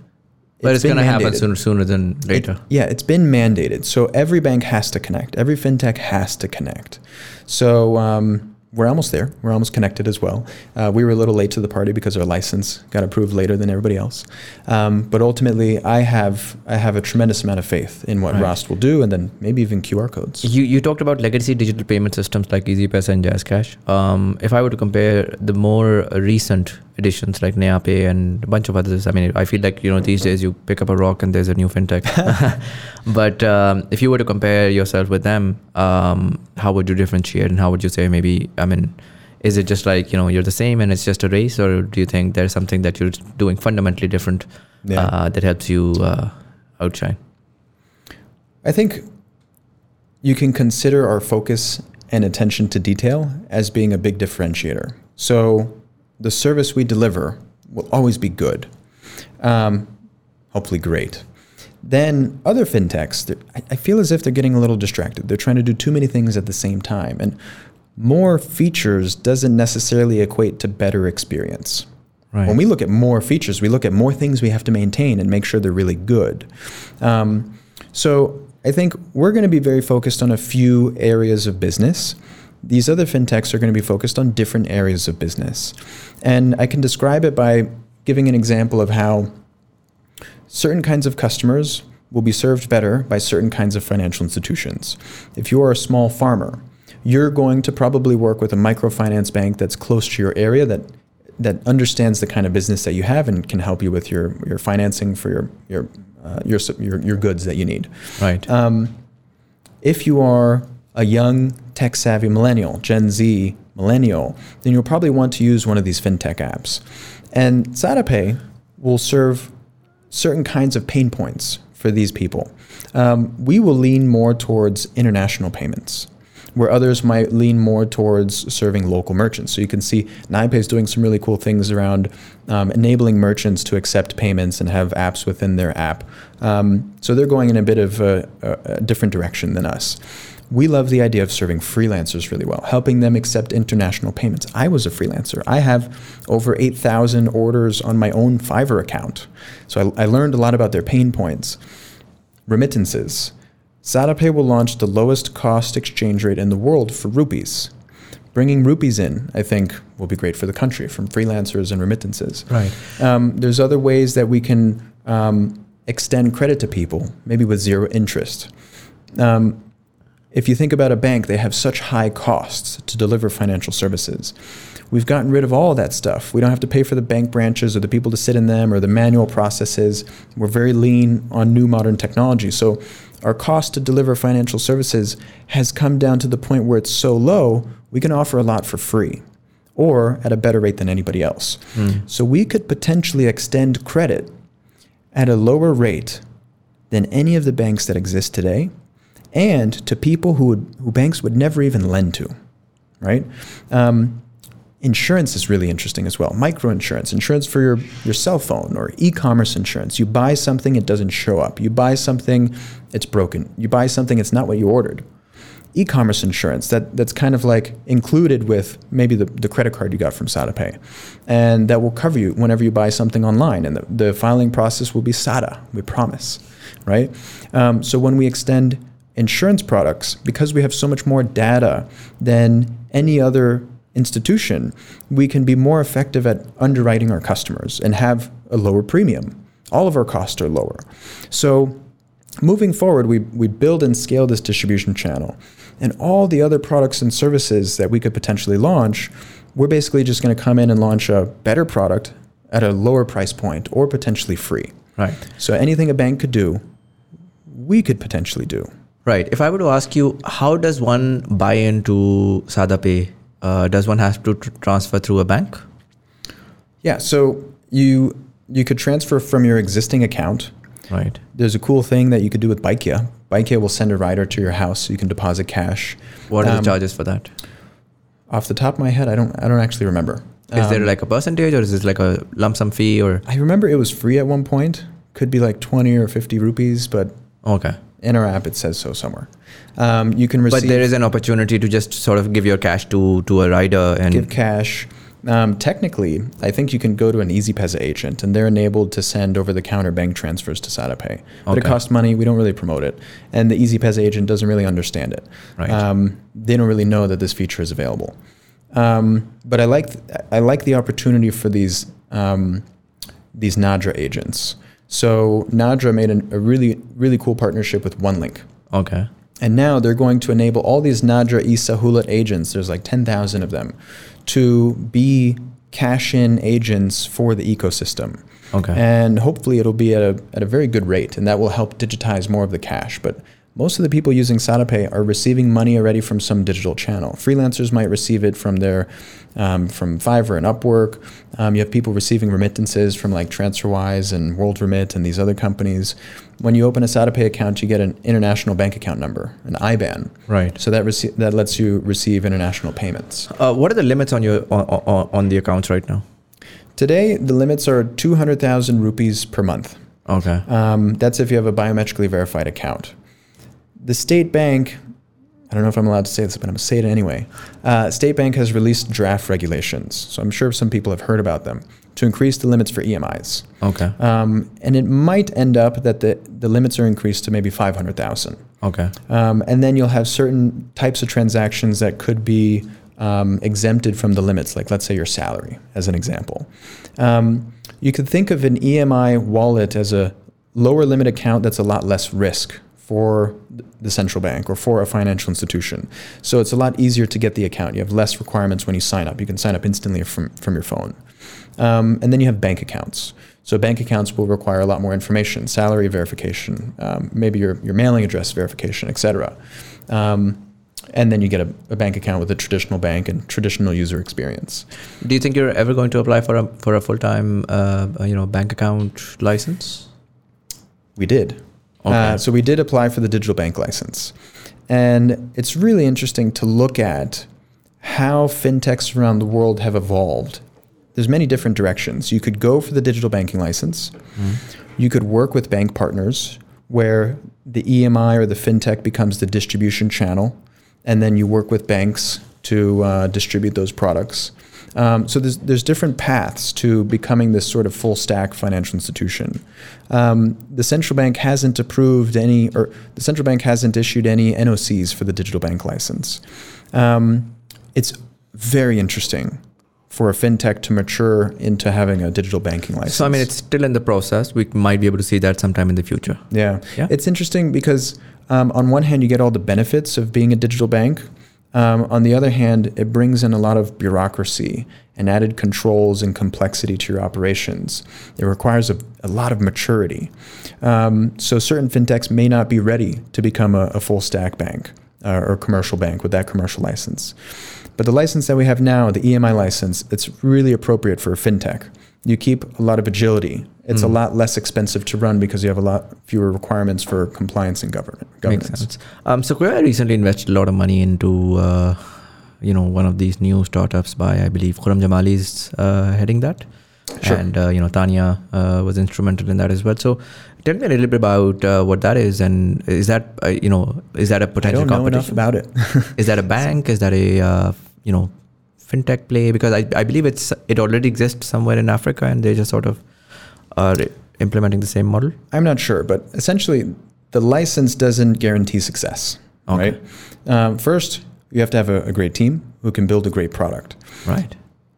but it's, going to happen sooner, sooner than It- later. yeah, it's been mandated. So every bank has to connect. Every fintech has to connect. So um, we're almost there. We're almost connected as well. Uh, we were a little late to the party because our license got approved later than everybody else. Um, but ultimately, I have I have a tremendous amount of faith in what Right. Raast will do, and then maybe even QR codes. You, you talked about legacy digital payment systems like Easypaisa and JazzCash. Um, if I were to compare the more recent additions like NayaPay and a bunch of others, I mean, I feel like you know these days you pick up a rock and there's a new fintech. but um, if you were to compare yourself with them, um, how would you differentiate and how would you say maybe? I mean, is it just like you know you're the same and it's just a race, or do you think there's something that you're doing fundamentally different Yeah. uh, that helps you uh, outshine? I think you can consider our focus and attention to detail as being a big differentiator. So the service we deliver will always be good. Um, hopefully, great. Then other fintechs, I I feel as if they're getting a little distracted. They're trying to do too many things at the same time, and more features doesn't necessarily equate to better experience. Right. When we look at more features, we look at more things we have to maintain and make sure they're really good. Um, so I think we're going to be very focused on a few areas of business. These other fintechs are going to be focused on different areas of business. And I can describe it by giving an example of how certain kinds of customers will be served better by certain kinds of financial institutions. If you are a small farmer, you're going to probably work with a microfinance bank that's close to your area that that understands the kind of business that you have and can help you with your, your financing for your your, uh, your your your goods that you need. Right. Um, if you are a young tech savvy millennial, Gen Z millennial, then you'll probably want to use one of these fintech apps. And SadaPay will serve certain kinds of pain points for these people. Um, we will lean more towards international payments. Where others might lean more towards serving local merchants. So you can see NayaPay is doing some really cool things around um, enabling merchants to accept payments and have apps within their app. Um, so they're going in a bit of a, a different direction than us. We love the idea of serving freelancers really well, helping them accept international payments. I was a freelancer. I have over 8,000 orders on my own Fiverr account. So I, I learned a lot about their pain points. Remittances. SadaPay will launch the lowest cost exchange rate in the world for rupees. Bringing rupees in, I think, will be great for the country from freelancers and remittances. Right. Um, there's other ways that we can um, extend credit to people, maybe with zero interest. Um, if you think about a bank, they have such high costs to deliver financial services. We've gotten rid of all of that stuff. We don't have to pay for the bank branches or the people to sit in them or the manual processes. We're very lean on new modern technology. So our cost to deliver financial services has come down to the point where it's so low, we can offer a lot for free or at a better rate than anybody else. Hmm. So we could potentially extend credit at a lower rate than any of the banks that exist today and to people who, would, who banks would never even lend to, right? Um, insurance is really interesting as well. Microinsurance, insurance for your, your cell phone or e-commerce insurance. You buy something, it doesn't show up. You buy something, it's broken. You buy something, it's not what you ordered. E-commerce insurance, that, that's kind of like included with maybe the, the credit card you got from SadaPay. And that will cover you whenever you buy something online. And the, the filing process will be SADA, we promise, right? Um, so when we extend insurance products, because we have so much more data than any other institution, we can be more effective at underwriting our customers and have a lower premium. All of our costs are lower. So moving forward, we, we build and scale this distribution channel. And all the other products and services that we could potentially launch, we're basically just going to come in and launch a better product at a lower price point or potentially free. Right. So anything a bank could do, we could potentially do. Right. If I were to ask you, how does one buy into SadaPay? Uh, does one have to tr- transfer through a bank? Yeah, so you you could transfer from your existing account. Right. There's a cool thing that you could do with Bykea. Bykea will send a rider to your house so you can deposit cash. What are Um, the charges for that? Off the top of my head, I don't I don't actually remember. Is there Um, like a percentage or is this like a lump sum fee or? I remember it was free at one point. Could be like 20 or 50 rupees, but Okay. In our app it says so somewhere. Um, you can receive But there is an opportunity to just sort of give your cash to to a rider and give cash. Um, technically, I think you can go to an Easy Easypaisa agent and they're enabled to send over the counter bank transfers to SadaPay. But it costs money. We don't really promote it. And the Easy Easypaisa agent doesn't really understand it. Right. Um, they don't really know that this feature is available. Um, but I like, I like the opportunity for these, um, these Nadra agents. So Nadra made an, a really, really cool partnership with OneLink. okay. And now they're going to enable all these Nadra e-Sahulat agents, there's like 10,000 of them, to be cash in agents for the ecosystem. Okay. And hopefully it'll be at a, at a very good rate, and that will help digitize more of the cash. But most of the people using SadaPay are receiving money already from some digital channel. Freelancers might receive it from their um, from Fiverr and Upwork. Um, you have people receiving remittances from like TransferWise and WorldRemit and these other companies. When you open a SadaPay account, you get an international bank account number, an IBAN. Right. So that rece- that lets you receive international payments. Uh, what are the limits on your on, on, on the accounts right now? Today, the limits are 200,000 rupees per month. Okay. Um, that's if you have a biometrically verified account. The state bank, I don't know if I'm allowed to say this, but I'm going to say it anyway. Uh, state bank has released draft regulations, so I'm sure some people have heard about them, to increase the limits for EMIs. Okay. Um, and it might end up that the, the limits are increased to maybe 500,000. Okay. Um, and then you'll have certain types of transactions that could be um, exempted from the limits, like let's say your salary, as an example. Um, you could think of an EMI wallet as a lower limit account that's a lot less risk for the central bank or for a financial institution. So it's a lot easier to get the account. You have less requirements when you sign up. You can sign up instantly from, from your phone. Um, and then you have bank accounts. So bank accounts will require a lot more information, salary verification, um, maybe your, your mailing address verification, etc. Um, and then you get a, a, bank account with a traditional bank and traditional user experience. Do you think you're ever going to apply for a for a full time uh, you know bank account license? We did. Okay. Uh, so we did apply for the digital bank license, and it's really interesting to look at how fintechs around the world have evolved. There's many different directions. You could go for the digital banking license. Mm. You could work with bank partners where the EMI or the fintech becomes the distribution channel and then you work with banks to uh, distribute those products. Um, so there's there's different paths to becoming this sort of full stack financial institution. Um, the central bank hasn't approved any, or the central bank hasn't issued any NOCs for the digital bank license. Um, it's very interesting for a fintech to mature into having a digital banking license. So I mean, it's still in the process. We might be able to see that sometime in the future. Yeah, yeah. It's interesting because um, on one hand, you get all the benefits of being a digital bank. Um, on the other hand, it brings in a lot of bureaucracy and added controls and complexity to your operations. It requires a, a lot of maturity. Um, so certain fintechs may not be ready to become a, a full stack bank uh, or commercial bank with that commercial license. But the license that we have now, the EMI license, it's really appropriate for a fintech. You keep a lot of agility it's mm. a lot less expensive to run because you have a lot fewer requirements for compliance and government governance. Makes sense. Um, Sequoia recently invested a lot of money into, uh, you know, one of these new startups by I believe Khurram Jamali is uh, heading that, sure. and uh, you know Tanya uh, was instrumental in that as well. So, tell me a little bit about uh, what that is, and is that uh, you know is that a potential I don't know enough about it. is that a bank? Is that a you know fintech play? Because I, I believe it's it already exists somewhere in Africa, and they just sort of are implementing the same model? I'm not sure, but essentially, the license doesn't guarantee success. Okay. Right. Um, first, you have to have a, a, great team who can build a great product. Right.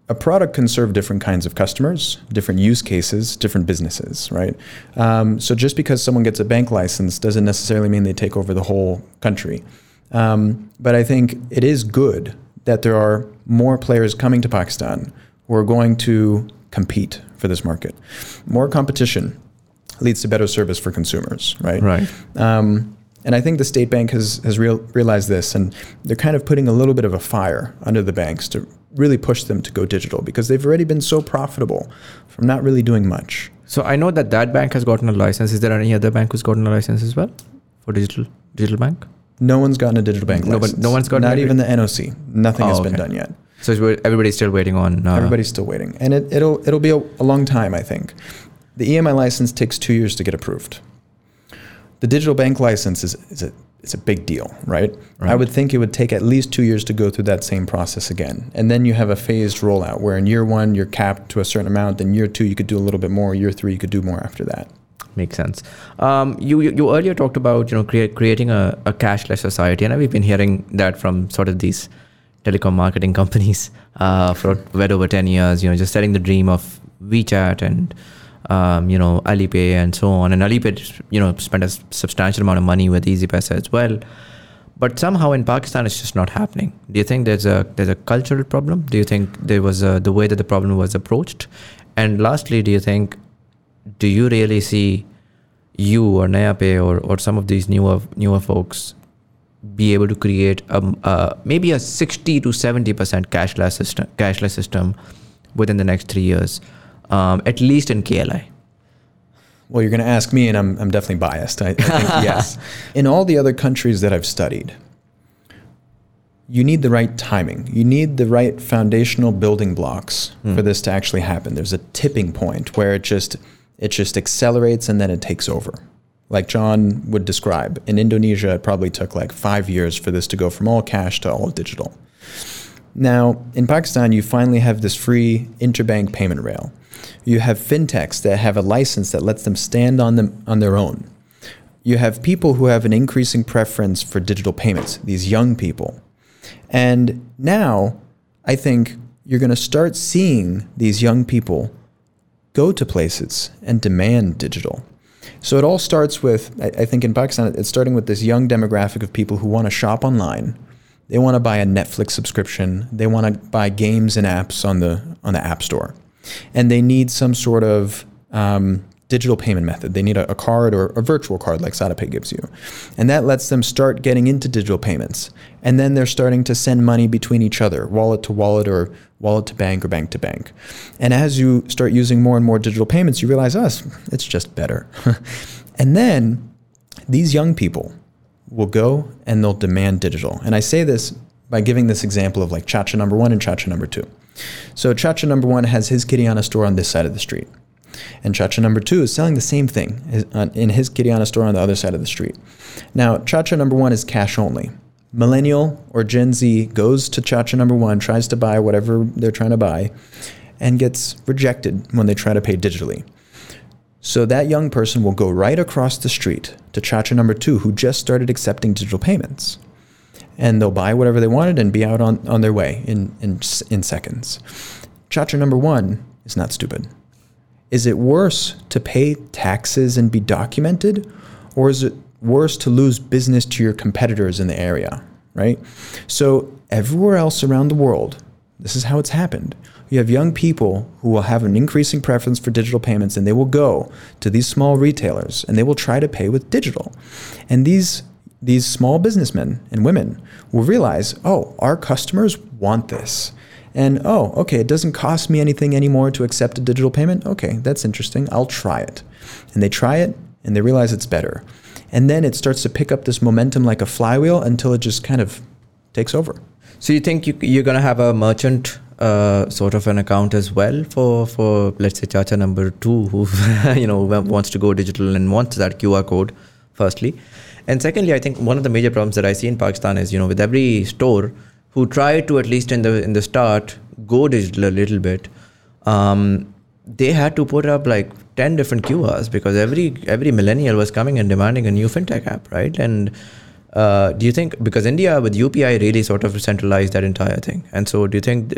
A product can serve different kinds of customers, different use cases, different businesses, right? Um, so just because someone gets a bank license doesn't necessarily mean they take over the whole country. Um, but I think it is good that there are more players coming to Pakistan who are going to compete for this market. More competition leads to better service for consumers, right? Right. Um, and I think the state bank has has real, realized this, and they're kind of putting a little bit of a fire under the banks to really push them to go digital because they've already been so profitable from not really doing much. So I know that that bank has gotten a license. Is there any other bank who's gotten a license as well for digital digital bank? No one's gotten a digital bank no, license. no one's gotten not even the NOC. Nothing oh, has been done yet. So everybody's still waiting on. Uh, everybody's still waiting, and it, it'll it'll be a, a, long time. I think the EMI license takes two years to get approved. The digital bank license is, is a it's a big deal, right? right? I would think it would take at least two years to go through that same process again, and then you have a phased rollout where in year one you're capped to a certain amount, then year two you could do a little bit more, year three you could do more after that. Makes sense. Um, you, you, you earlier talked about you know create, creating a, a cashless society, and we've been hearing that from sort of these telecom marketing companies uh, for well over 10 years, you know, just selling the dream of WeChat and, um, you know, Alipay and so on. And Alipay, you know, spent a substantial amount of money with EasyPaisa as well. But somehow in Pakistan, it's just not happening. Do you think there's a there's a cultural problem? Do you think there was a, the way that the problem was approached? And lastly, do you think, do you really see you or NayaPay or, or some of these newer newer folks be able to create a, uh, maybe a 60 to 70 percent cashless system, cashless system within the next three years, um, at least in KLI. Well, you're going to ask me, and I'm, I'm definitely biased. I, I think yes. In all the other countries that I've studied, you need the right timing. You need the right foundational building blocks for this to actually happen. There's a tipping point where it just it just accelerates and then it takes over. Like John would describe, in Indonesia it probably took like 5 years for this to go from all cash to all digital. Now, in Pakistan, you finally have this free interbank payment rail. You have fintechs that have a license that lets them stand on them on their own. You have people who have an increasing preference for digital payments, these young people. And now, I think you're going to start seeing these young people go to places and demand digital. So it all starts with, I, I think in Pakistan, it's starting with this young demographic of people who want to shop online. They want to buy a Netflix subscription. They want to buy games and apps on the on the App Store, and they need some sort of um, digital payment method. They need a, a card or a virtual card like SadaPay gives you, and that lets them start getting into digital payments. And then they're starting to send money between each other, wallet to wallet or wallet to bank or bank to bank. And as you start using more and more digital payments, you realize, ah, us, oh, it's just better. and then these young people will go and they'll demand digital. And I say this by giving this example of like Chacha number one and Chacha number two. So Chacha number one has his Kirana store on this side of the street. And Chacha number two is selling the same thing uh, in his Kirana store on the other side of the street. Now, Chacha number one is cash only. Millennial or Gen Z goes to Chacha number one, tries to buy whatever they're trying to buy, and gets rejected when they try to pay digitally. So that young person will go right across the street to Chacha number two, who just started accepting digital payments. And they'll buy whatever they wanted and be out on, on their way in, in, in seconds. Chacha number one is not stupid. Is it worse to pay taxes and be documented? Or is it worse to lose business to your competitors in the area, right? So, everywhere else around the world, this is how it's happened. You have young people who will have an increasing preference for digital payments and they will go to these small retailers and they will try to pay with digital. And these these small businessmen and women will realize, "Oh, our customers want this." And oh, okay, it doesn't cost me anything anymore to accept a digital payment. Okay, that's interesting. I'll try it. And they try it and they realize it's better. And then it starts to pick up this momentum like a flywheel until it just kind of takes over. So you think you, you're going to have a merchant uh, sort of an account as well for for let's say Chacha number two who you know wants to go digital and wants that QR code firstly, and secondly I think one of the major problems that I see in Pakistan is you know with every store who try to at least in the in the start go digital a little bit, um, they had to put up like 10 different QRs because every every millennial was coming and demanding a new fintech app, right? And uh, do you think because India with UPI really sort of centralized that entire thing, and so do you think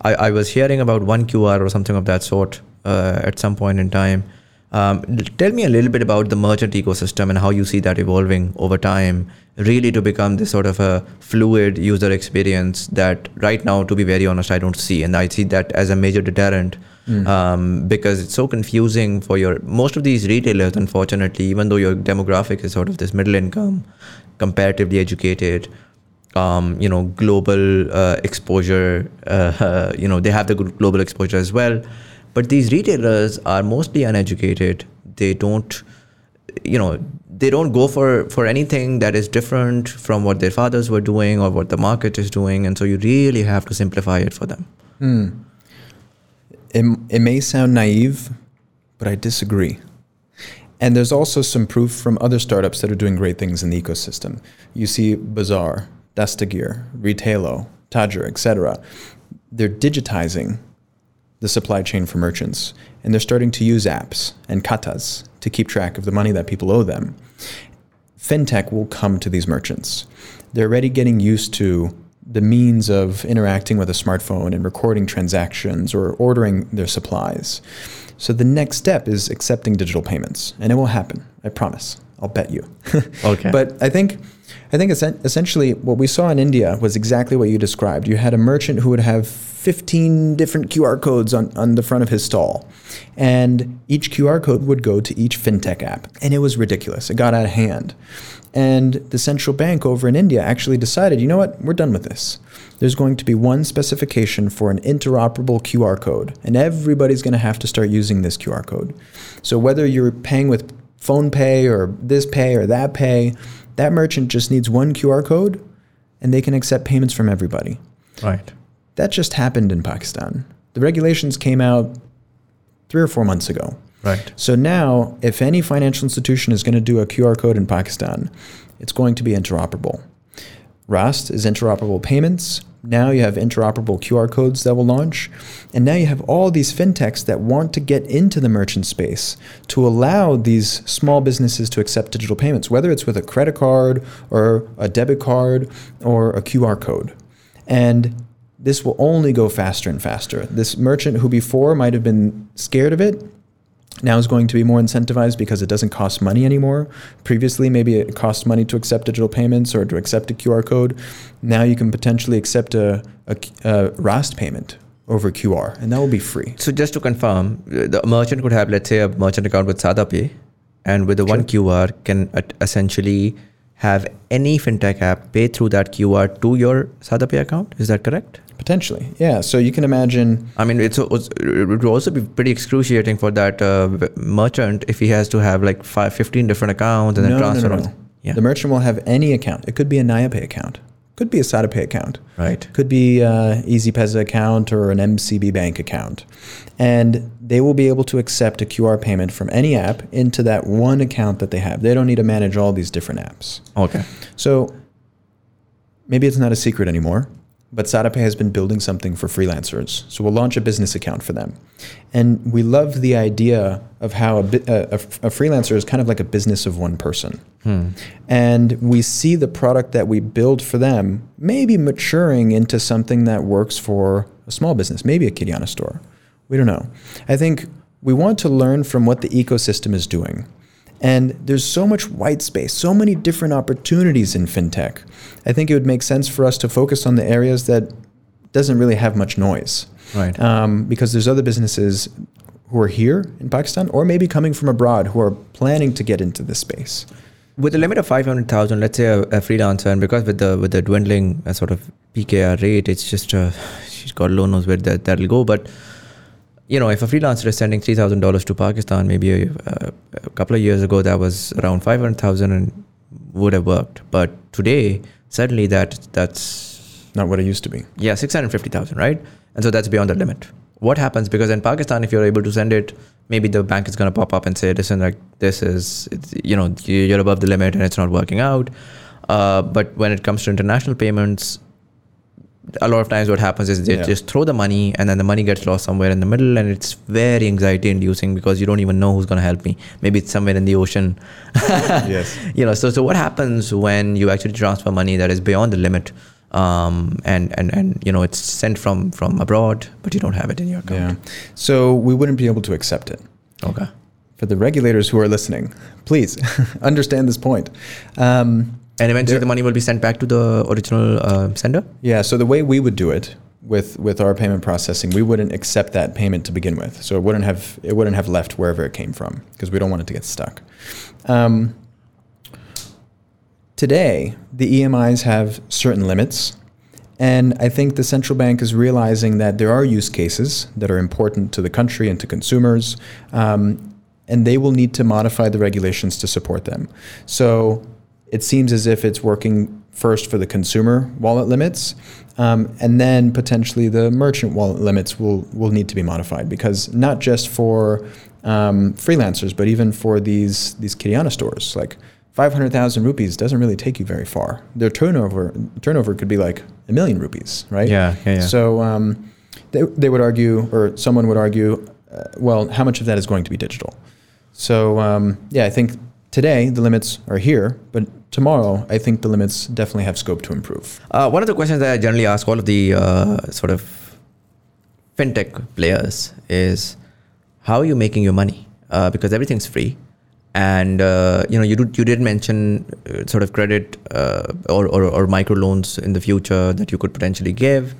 I, I was hearing about one QR or something of that sort uh, at some point in time? Um, tell me a little bit about the merchant ecosystem and how you see that evolving over time, really to become this sort of a fluid user experience that right now, to be very honest, I don't see, and I see that as a major deterrent mm. um, because it's so confusing for your most of these retailers. Unfortunately, even though your demographic is sort of this middle income comparatively educated, um, you know, global uh, exposure. Uh, you know, they have the global exposure as well. But these retailers are mostly uneducated. They don't, you know, they don't go for for anything that is different from what their fathers were doing or what the market is doing. And so you really have to simplify it for them. Hmm. It, it may sound naive, but I disagree. And there's also some proof from other startups that are doing great things in the ecosystem. You see Bazaar, Dastgyr, Retailo, Tajir, etc. They're digitizing the supply chain for merchants, and they're starting to use apps and katas to keep track of the money that people owe them. FinTech will come to these merchants. They're already getting used to the means of interacting with a smartphone and recording transactions or ordering their supplies. So the next step is accepting digital payments, and it will happen. I promise. I'll bet you. okay. But I think, I think essentially what we saw in India was exactly what you described. You had a merchant who would have 15 different QR codes on, on the front of his stall, and each QR code would go to each fintech app, and it was ridiculous. It got out of hand. And the central bank over in India actually decided, you know what, we're done with this there's going to be one specification for an interoperable QR code, and everybody's going to have to start using this QR code. So whether you're paying with PhonePe or this pay or that pay, that merchant just needs one QR code and they can accept payments from everybody. Right. That just happened in Pakistan. The regulations came out three or four months ago. Right. So now, if any financial institution is going to do a QR code in Pakistan, it's going to be interoperable. Rast is interoperable payments. Now you have interoperable QR codes that will launch. And now you have all these fintechs that want to get into the merchant space to allow these small businesses to accept digital payments, whether it's with a credit card or a debit card or a QR code. And this will only go faster and faster. This merchant who before might have been scared of it now is going to be more incentivized because it doesn't cost money anymore. Previously, maybe it cost money to accept digital payments or to accept a QR code. Now you can potentially accept a, a, a Raast payment over QR, and that will be free. So just to confirm, the merchant could have, let's say, a merchant account with SadaPay, and with the one QR can uh, essentially have any fintech app pay through that QR to your SadaPay account. Is that correct? Potentially, yeah. So you can imagine. I mean, it's, it's it would also be pretty excruciating for that uh, merchant if he has to have like five, 15 different accounts and then No, no, transfer. no, all- no. Yeah. The merchant will have any account. It could be a NayaPay account, could be a SadaPay account, right. could be a Easypaisa account or an MCB bank account. And they will be able to accept a QR payment from any app into that one account that they have. They don't need to manage all these different apps. Okay. So maybe it's not a secret anymore, but SadaPay has been building something for freelancers. So we'll launch a business account for them. And we love the idea of how a, a, a freelancer is kind of like a business of one person. Hmm. And we see the product that we build for them maybe maturing into something that works for a small business, maybe a Kiriana store. We don't know. I think we want to learn from what the ecosystem is doing. And there's so much white space, so many different opportunities in fintech. I think it would make sense for us to focus on the areas that doesn't really have much noise. Right. Um, because there's other businesses who are here in Pakistan or maybe coming from abroad who are planning to get into this space. with a limit of 500,000 let's say a, a freelancer and because with the with the dwindling uh, sort of PKR rate it's just uh, she's got Lord knows where that, that'll go but you know if a freelancer is sending $3000 to Pakistan maybe a, a couple of years ago that was around 500,000 and would have worked. But today suddenly that that's Not what it used to be. yeah 650,000 right? And so that's beyond the limit. What happens? Because in Pakistan if you're able to send it maybe the bank is going to pop up and say listen like this is it's, you know you- you're above the limit and it's not working out. Uh, but when it comes to international payments a lot of times what happens is they Yeah. just throw the money and then the money gets lost somewhere in the middle and it's very anxiety inducing because you don't even know who's going to help me maybe it's somewhere in the ocean Yes. you know so so what happens when you actually transfer money that is beyond the limit um, and and and you know it's sent from from abroad but you don't have it in your account Yeah. So we wouldn't be able to accept it. okay For the regulators who are listening, please understand this point. Um, and eventually the money will be sent back to the original uh, sender Yeah, so the way we would do it with with our payment processing, we wouldn't accept that payment to begin with. So it wouldn't have it wouldn't have left wherever it came from because we don't want it to get stuck. Um, today, the EMIs have certain limits, and I think the central bank is realizing that there are use cases that are important to the country and to consumers, um, and they will need to modify the regulations to support them. So it seems as if it's working first for the consumer wallet limits, um, and then potentially the merchant wallet limits will will need to be modified because not just for um, freelancers, but even for these these Kiriana stores, like. 500,000 rupees doesn't really take you very far. Their turnover turnover could be like a million rupees, right? Yeah, yeah, yeah. So um, they, they would argue, or someone would argue, uh, well, how much of that is going to be digital? So um, yeah, I think today the limits are here, but tomorrow I think the limits definitely have scope to improve. Uh, one of the questions that I generally ask all of the uh, sort of fintech players is how are you making your money? Uh, because everything's free, and uh, you know you did, you did mention uh, sort of credit uh, or, or or micro loans in the future that you could potentially give.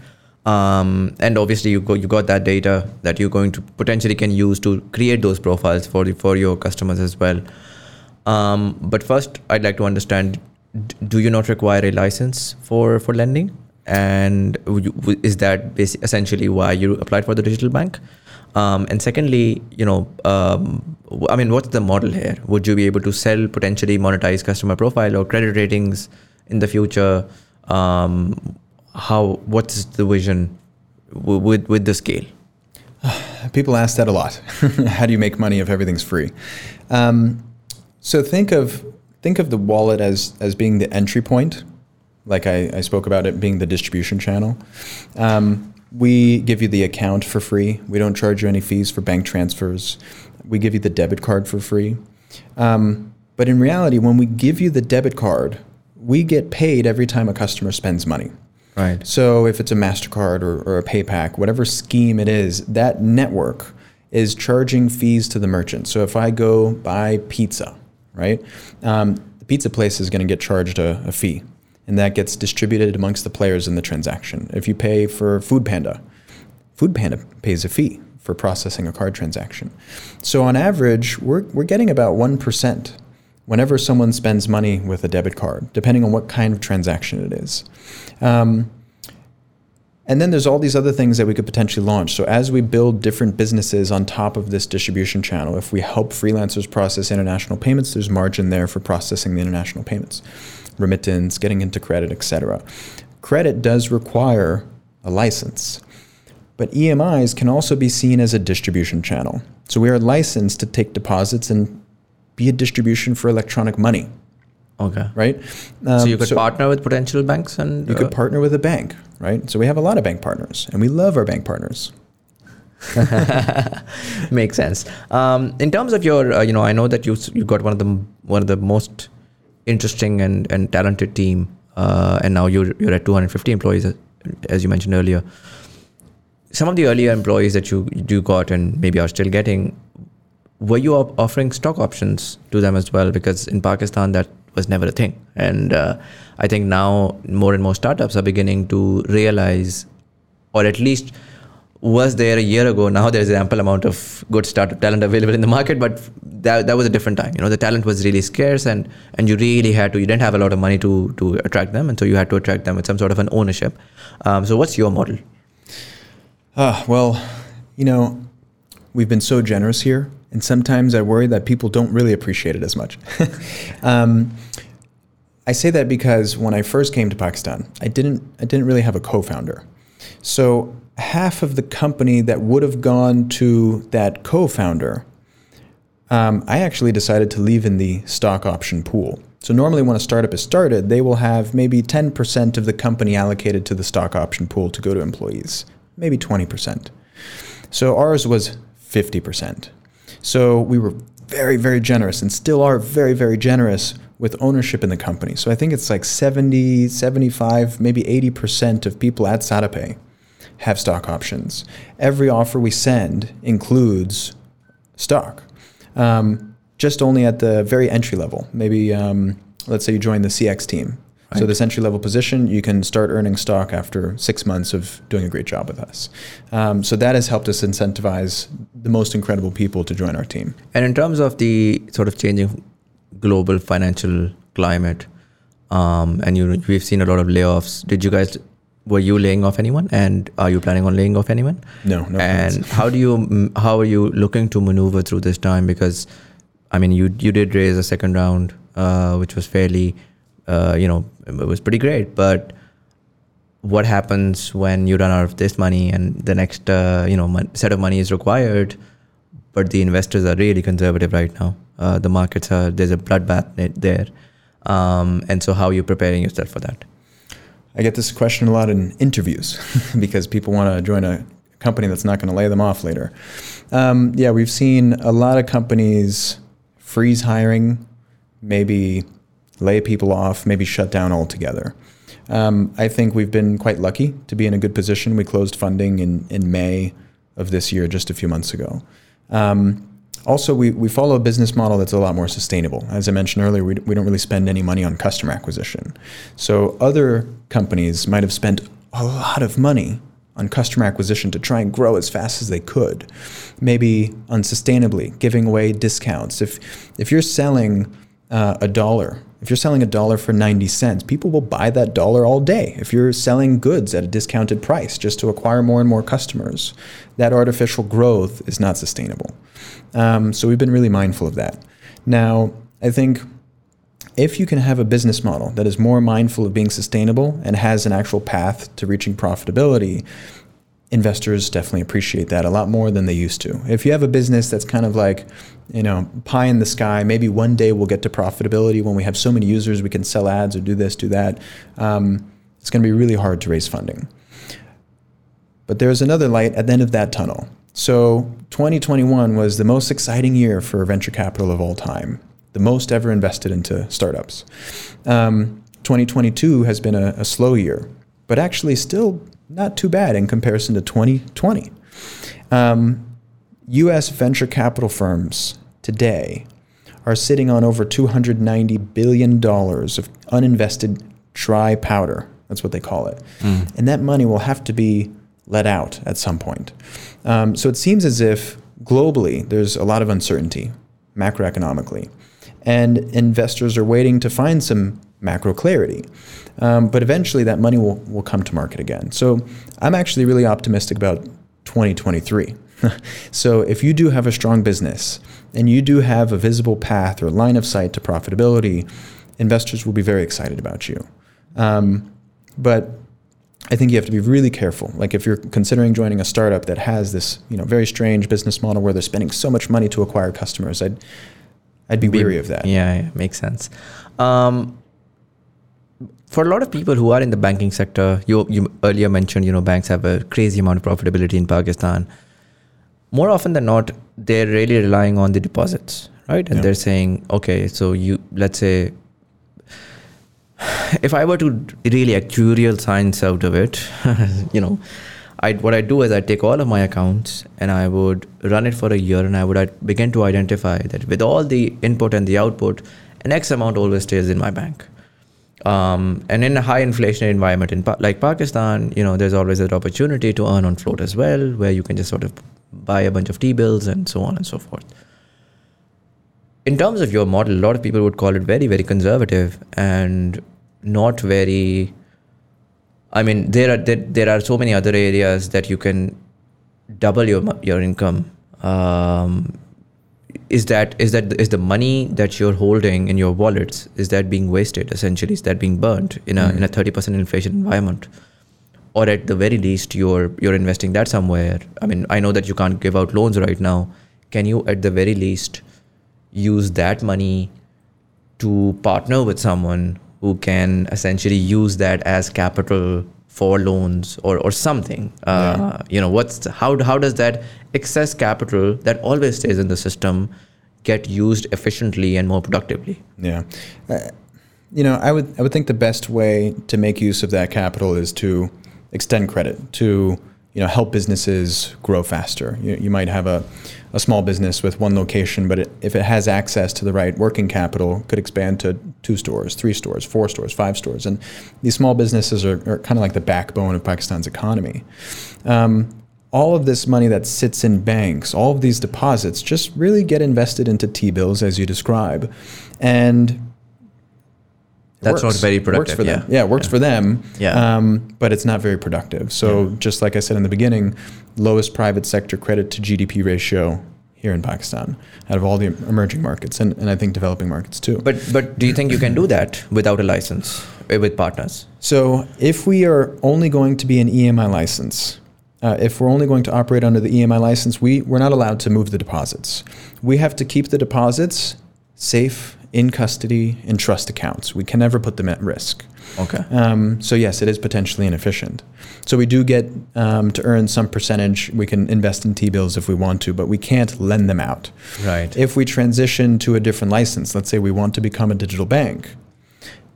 Um, and obviously you go you got that data that you're going to potentially can use to create those profiles for the, for your customers as well. Um, but first, I'd like to understand: Do you not require a license for for lending? And is that essentially why you applied for the digital bank? Um, and secondly, you know, um, I mean, what's the model here? Would you be able to sell potentially monetize customer profile or credit ratings in the future? Um, how what's the vision with with the scale? People ask that a lot. How do you make money if everything's free? Um, so think of think of the wallet as as being the entry point, like I, I spoke about it being the distribution channel. Um, we give you the account for free. We don't charge you any fees for bank transfers. We give you the debit card for free. Um, but in reality, when we give you the debit card, we get paid every time a customer spends money. Right. So if it's a MasterCard or, or a PayPak, whatever scheme it is, that network is charging fees to the merchant. So if I go buy pizza, right, um, the pizza place is going to get charged a, a fee, and that gets distributed amongst the players in the transaction. If you pay for Food Panda, Food Panda pays a fee for processing a card transaction. So on average, we're, we're getting about 1% whenever someone spends money with a debit card, depending on what kind of transaction it is. Um, and then there's all these other things that we could potentially launch. So as we build different businesses on top of this distribution channel, if we help freelancers process international payments, there's margin there for processing the international payments, remittance, getting into credit, etc. Credit does require a license. But EMIs can also be seen as a distribution channel. So we are licensed to take deposits and be a distribution for electronic money, Okay. right? so Um, you could partner with potential banks and you uh, could partner with a bank, right? So we have a lot of bank partners, and we love our bank partners. Makes sense. Um, in terms of your, uh, you know, I know that you you got one of the one of the most interesting and, and talented team, uh, and now you're you're at 250 employees, as- as you mentioned earlier. Some of the earlier employees that you you got and maybe are still getting, were you offering stock options to them as well? Because in Pakistan that was never a thing, and uh, I think now more and more startups are beginning to realize, or at least was there a year ago. Now there's an ample amount of good startup talent available in the market, but that, that was a different time. You know, the talent was really scarce, and and you really had to. You didn't have a lot of money to to attract them, and so you had to attract them with some sort of an ownership. Um, so what's your model? Ah, well, you know, we've been so generous here, and sometimes I worry that people don't really appreciate it as much. um, I say that because when I first came to Pakistan, I didn't I didn't really have a co-founder. So half of the company that would have gone to that co-founder, um, I actually decided to leave in the stock option pool. So normally when a startup is started, they will have maybe 10% of the company allocated to the stock option pool to go to employees, maybe 20%. So ours was 50%. So we were very, very generous and still are very, very generous with ownership in the company. So I think it's like 70, 75, maybe 80% of people at SadaPay have stock options. Every offer we send includes stock. Um, just only at the very entry level. Maybe, um, let's say you join the CX team. So this entry level position, you can start earning stock after six months of doing a great job with us. Um, so that has helped us incentivize the most incredible people to join our team. And in terms of the sort of changing global financial climate, um, and you we've seen a lot of layoffs. Did you guys were you laying off anyone, and are you planning on laying off anyone? No, no. and how do you how are you looking to maneuver through this time? Because I mean, you you did raise a second round, uh, which was fairly, uh, you know, it was pretty great, but what happens when you run out of this money and the next uh, you know mon- set of money is required but the investors are really conservative right now. Uh, the markets are there's a bloodbath there. Um, and so how are you preparing yourself for that? I get this question a lot in interviews because people want to join a company that's not going to lay them off later. Um, yeah, we've seen a lot of companies freeze hiring, maybe lay people off, maybe shut down altogether. Um, I think we've been quite lucky to be in a good position. We closed funding in, in May of this year, just a few months ago. Um, also, we, we follow a business model that's a lot more sustainable. As I mentioned earlier, we, we don't really spend any money on customer acquisition. So, other companies might have spent a lot of money on customer acquisition to try and grow as fast as they could, maybe unsustainably, giving away discounts. If, if you're selling uh, a dollar, if you're selling a dollar for 90 cents, people will buy that dollar all day. If you're selling goods at a discounted price just to acquire more and more customers, that artificial growth is not sustainable. Um, so we've been really mindful of that. Now, I think if you can have a business model that is more mindful of being sustainable and has an actual path to reaching profitability, investors definitely appreciate that a lot more than they used to. If you have a business that's kind of like, you know, pie in the sky, maybe one day we'll get to profitability when we have so many users, we can sell ads or do this, do that. Um, it's going to be really hard to raise funding. But there's another light at the end of that tunnel. So 2021 was the most exciting year for venture capital of all time, the most ever invested into startups. Um, 2022 has been a, a slow year, but actually still not too bad in comparison to 2020. Um, US venture capital firms today are sitting on over $290 billion of uninvested dry powder. That's what they call it. Mm. And that money will have to be let out at some point. Um, so it seems as if globally there's a lot of uncertainty macroeconomically. And investors are waiting to find some macro clarity. Um, but eventually that money will, will come to market again. So I'm actually really optimistic about 2023. so if you do have a strong business and you do have a visible path or line of sight to profitability, investors will be very excited about you. Um, but I think you have to be really careful. Like if you're considering joining a startup that has this, you know, very strange business model where they're spending so much money to acquire customers, I'd I'd be, be weary of that. Yeah, yeah makes sense. Um, for a lot of people who are in the banking sector, you you earlier mentioned, you know, banks have a crazy amount of profitability in Pakistan. More often than not, they're really relying on the deposits, right? And yeah. they're saying, okay, so you let's say if I were to really actuarial science out of it, you know, I what I do is I take all of my accounts and I would run it for a year and I would I'd begin to identify that with all the input and the output, an X amount always stays in my bank. Um, and in a high inflationary environment in pa- like Pakistan, you know, there's always that opportunity to earn on float as well, where you can just sort of buy a bunch of T bills and so on and so forth. In terms of your model, a lot of people would call it very, very conservative and not very I mean, there are there, there are so many other areas that you can double your your income. Um, is that is that is the money that you're holding in your wallets is that being wasted essentially? Is that being burnt in a mm. in a thirty percent inflation environment? Or at the very least, you're you're investing that somewhere. I mean, I know that you can't give out loans right now. Can you, at the very least, use that money to partner with someone who can essentially use that as capital for loans or, or something. Uh, yeah. You know, what's how how does that excess capital that always stays in the system get used efficiently and more productively? Yeah. Uh, you know, I would I would think the best way to make use of that capital is to extend credit to you know help businesses grow faster. You, you might have a a small business with one location, but it, if it has access to the right working capital, could expand to two stores, three stores, four stores, five stores. And these small businesses are, are kind of like the backbone of Pakistan's economy. Um, all of this money that sits in banks, all of these deposits, just really get invested into T bills as you describe. And that's works. not very productive. Works for yeah. them. Yeah, it works yeah. for them. Yeah. Um, but it's not very productive. So yeah. just like I said in the beginning, lowest private sector credit to GDP ratio here in Pakistan out of all the emerging markets and, and I think developing markets too. But but do you think you can do that without a license eh, with partners? So if we are only going to be an EMI license, uh, if we're only going to operate under the EMI license, we, we're not allowed to move the deposits. We have to keep the deposits safe in custody in trust accounts. We can never put them at risk. Okay. Um, so yes, it is potentially inefficient. So we do get um, to earn some percentage. We can invest in T-bills if we want to, but we can't lend them out. Right. If we transition to a different license, let's say we want to become a digital bank,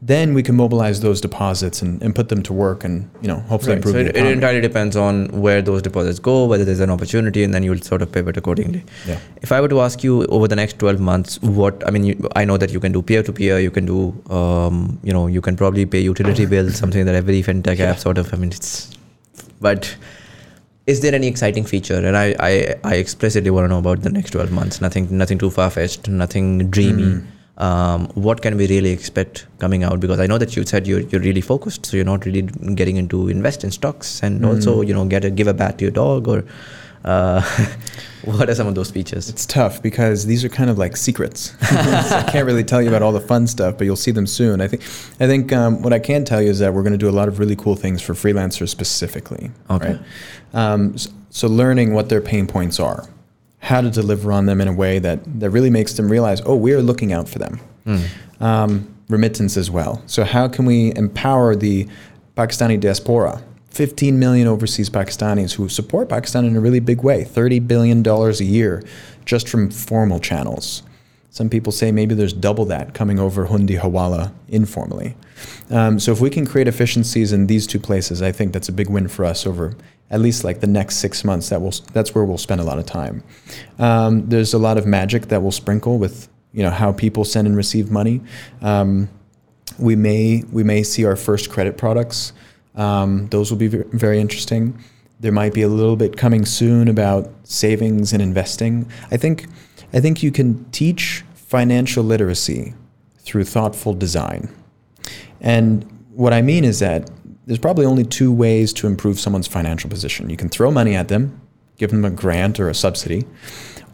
then we can mobilize those deposits and, and put them to work and you know hopefully right. improve so it, it entirely depends on where those deposits go whether there's an opportunity and then you'll sort of pivot accordingly yeah. if i were to ask you over the next 12 months what i mean you, i know that you can do peer-to-peer you can do um, you know you can probably pay utility bills something that every fintech yeah. app sort of i mean it's but is there any exciting feature and i i, I explicitly want to know about the next 12 months nothing nothing too far-fetched nothing dreamy mm um, what can we really expect coming out? Because I know that you said you're you're really focused, so you're not really getting into invest in stocks and mm. also you know get a give a bat to your dog or Uh, what are some of those features? It's tough because these are kind of like secrets. I can't really tell you about all the fun stuff, but you'll see them soon. I think. I think um, what I can tell you is that we're going to do a lot of really cool things for freelancers specifically. Okay. Right? Um, so, so learning what their pain points are, how to deliver on them in a way that that really makes them realize, oh, we are looking out for them. Um, remittance as well. So how can we empower the Pakistani diaspora? 15 million overseas Pakistanis who support Pakistan in a really big way, $30 billion a year just from formal channels. Some people say maybe there's double that coming over Hundi Hawala informally. Um, so if we can create efficiencies in these two places, I think that's a big win for us over at least like the next six months. That will that's where we'll spend a lot of time. Um, there's a lot of magic that will sprinkle with you know how people send and receive money. Um, we may we may see our first credit products. Um, those will be very interesting. There might be a little bit coming soon about savings and investing. I think I think you can teach financial literacy through thoughtful design. And what I mean is that there's probably only two ways to improve someone's financial position. You can throw money at them, give them a grant or a subsidy,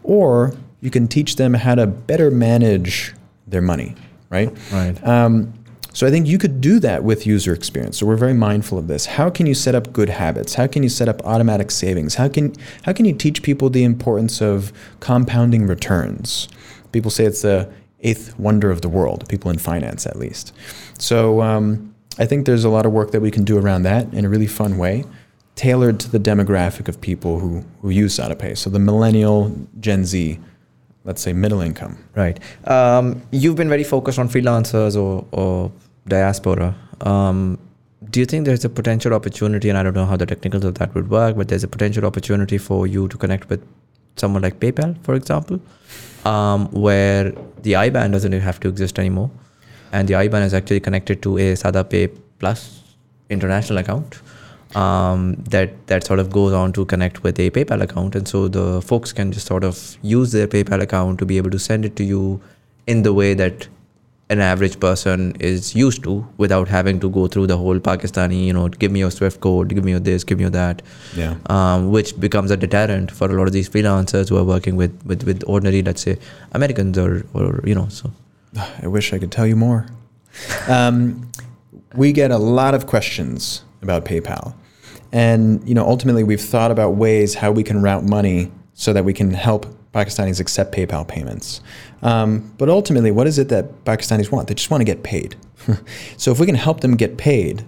or you can teach them how to better manage their money, right? Right. Um, so I think you could do that with user experience. So we're very mindful of this. How can you set up good habits? How can you set up automatic savings? How can how can you teach people the importance of compounding returns? People say it's the eighth wonder of the world. People in finance, at least. So um, I think there's a lot of work that we can do around that in a really fun way, tailored to the demographic of people who who use SadaPay. So the millennial, Gen Z, let's say middle income. Right. Um, you've been very focused on freelancers or, or diaspora. Um, do you think there's a potential opportunity, and I don't know how the technicals of that would work, but there's a potential opportunity for you to connect with someone like PayPal, for example, um, where the IBAN doesn't have to exist anymore, and the IBAN is actually connected to a SadaPay Plus international account um, that that sort of goes on to connect with a PayPal account, and so the folks can just sort of use their PayPal account to be able to send it to you in the way that an average person is used to, without having to go through the whole Pakistani, you know, give me your Swift code, give me your this, give me your that, Yeah. um, which becomes a deterrent for a lot of these freelancers who are working with with, with ordinary, let's say, Americans or or you know, so I wish I could tell you more. Um, we get a lot of questions about PayPal, and you know, ultimately, we've thought about ways how we can route money so that we can help Pakistanis accept PayPal payments. Um, but ultimately, what is it that Pakistanis want? They just want to get paid. so if we can help them get paid,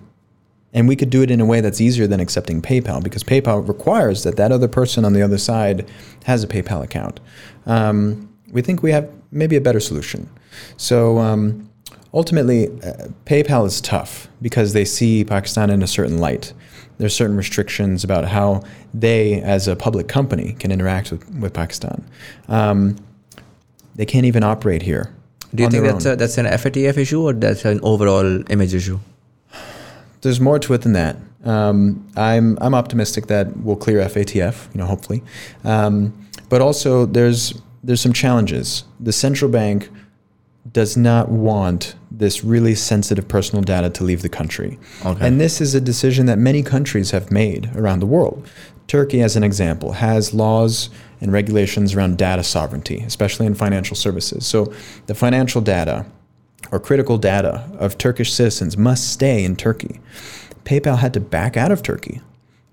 and we could do it in a way that's easier than accepting PayPal because PayPal requires that that other person on the other side has a PayPal account. Um, we think we have maybe a better solution. So um, ultimately, uh, PayPal is tough because they see Pakistan in a certain light. There's certain restrictions about how they, as a public company, can interact with, with Pakistan. Um, they can't even operate here. do you think that's a, that's an FATF issue or that's an overall image issue? there's more to it than that. Um, I'm I'm optimistic that we'll clear FATF, you know, hopefully. Um, but also there's there's some challenges. The central bank does not want this really sensitive personal data to leave the country. Okay. And this is a decision that many countries have made around the world. Turkey, as an example, has laws and regulations around data sovereignty, especially in financial services. So the financial data or critical data of Turkish citizens must stay in Turkey. PayPal had to back out of Turkey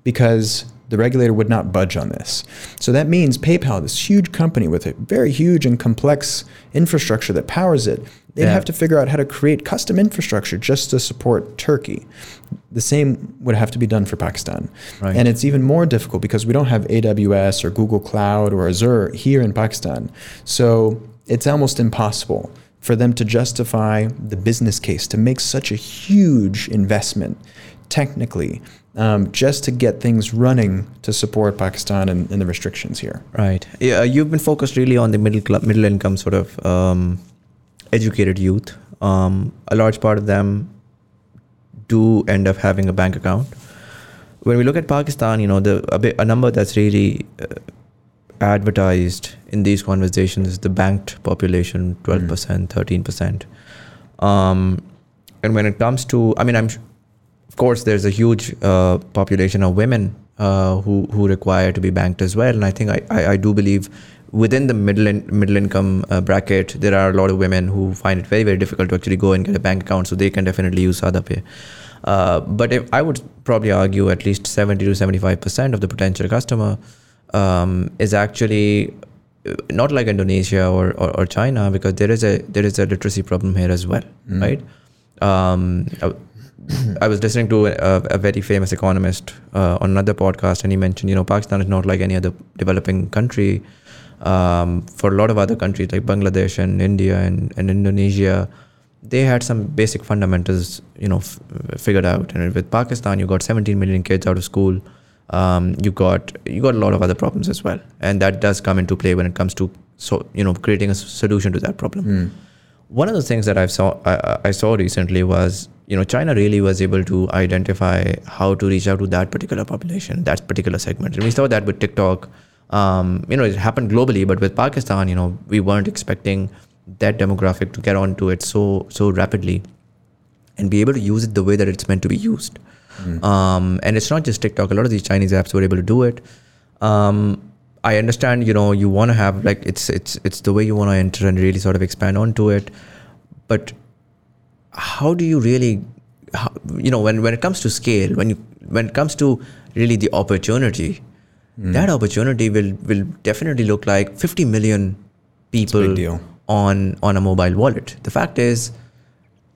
because the regulator would not budge on this. So that means PayPal, this huge company with a very huge and complex infrastructure that powers it, they'd Yeah. have to figure out how to create custom infrastructure just to support Turkey. The same would have to be done for Pakistan. Right. And it's even more difficult because we don't have AWS or Google Cloud or Azure here in Pakistan. So it's almost impossible for them to justify the business case to make such a huge investment technically um, just to get things running to support Pakistan and, and the restrictions here. Right. Yeah, you've been focused really on the middle cl- middle income sort of um, educated youth. Um, a large part of them do end up having a bank account. When we look at Pakistan, you know, the a, bit, a number that's really uh, advertised in these conversations is the banked population, twelve percent, thirteen percent. Um, and when it comes to, I mean, I'm, of course, there's a huge uh, population of women uh, who who require to be banked as well. And I think I, I, I do believe within the middle in, middle income uh, bracket, there are a lot of women who find it very very difficult to actually go and get a bank account, so they can definitely use Pay. Uh, but if I would probably argue at least 70 to 75 percent of the potential customer um, is actually uh, not like Indonesia or, or, or, China because there is a there is a literacy problem here as well, mm. right? Um, I was listening to a, a very famous economist uh, on another podcast, and he mentioned, you know, Pakistan is not like any other developing country. Um, for a lot of other countries like Bangladesh and India and, and Indonesia, they had some basic fundamentals, you know, f- figured out. And with Pakistan, you got 17 million kids out of school. Um, you got you got a lot of other problems as well, and that does come into play when it comes to so you know creating a solution to that problem. Mm. One of the things that I saw I, I saw recently was you know China really was able to identify how to reach out to that particular population, that particular segment, and we saw that with TikTok. Um, you know, it happened globally, but with Pakistan, you know, we weren't expecting that demographic to get onto it so so rapidly and be able to use it the way that it's meant to be used. Mm. Um, and it's not just TikTok. A lot of these Chinese apps were able to do it. Um, I understand, you know, you want to have like it's it's it's the way you want to enter and really sort of expand onto it. But how do you really, how, you know, when when it comes to scale, when you when it comes to really the opportunity, mm. that opportunity will will definitely look like 50 million people on on a mobile wallet. The fact is,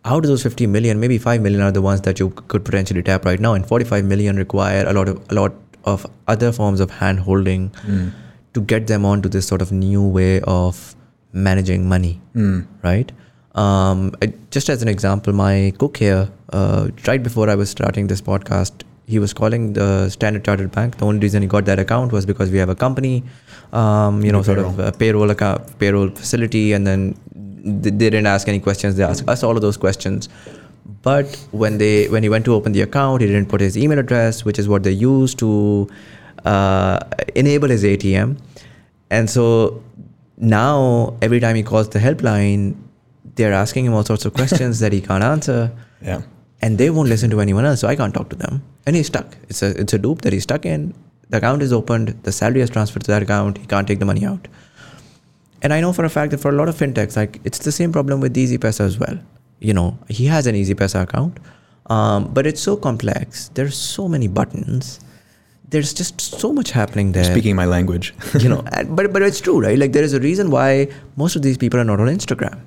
out of those 50 million, maybe 5 million are the ones that you could potentially tap right now, and 45 million require a lot of a lot of other forms of hand holding mm. to get them onto this sort of new way of managing money, mm. right? Um, just as an example, my cook here, uh, right before I was starting this podcast, he was calling the Standard Chartered Bank. The only reason he got that account was because we have a company, um, you know, sort of a payroll account, payroll facility, and then they, they didn't ask any questions. They asked us all of those questions. But when they when he went to open the account, he didn't put his email address, which is what they use to uh, enable his ATM. And so now every time he calls the helpline, they're asking him all sorts of questions that he can't answer. Yeah and they won't listen to anyone else. So I can't talk to them. And he's stuck. It's a it's a loop that he's stuck in. The account is opened. The salary is transferred to that account. He can't take the money out. And I know for a fact that for a lot of fintechs, like it's the same problem with Easypaisa as well. You know, he has an Easypaisa account, um, but it's so complex. There's so many buttons. There's just so much happening there. Speaking my language. you know, but but it's true, right? Like there is a reason why most of these people are not on Instagram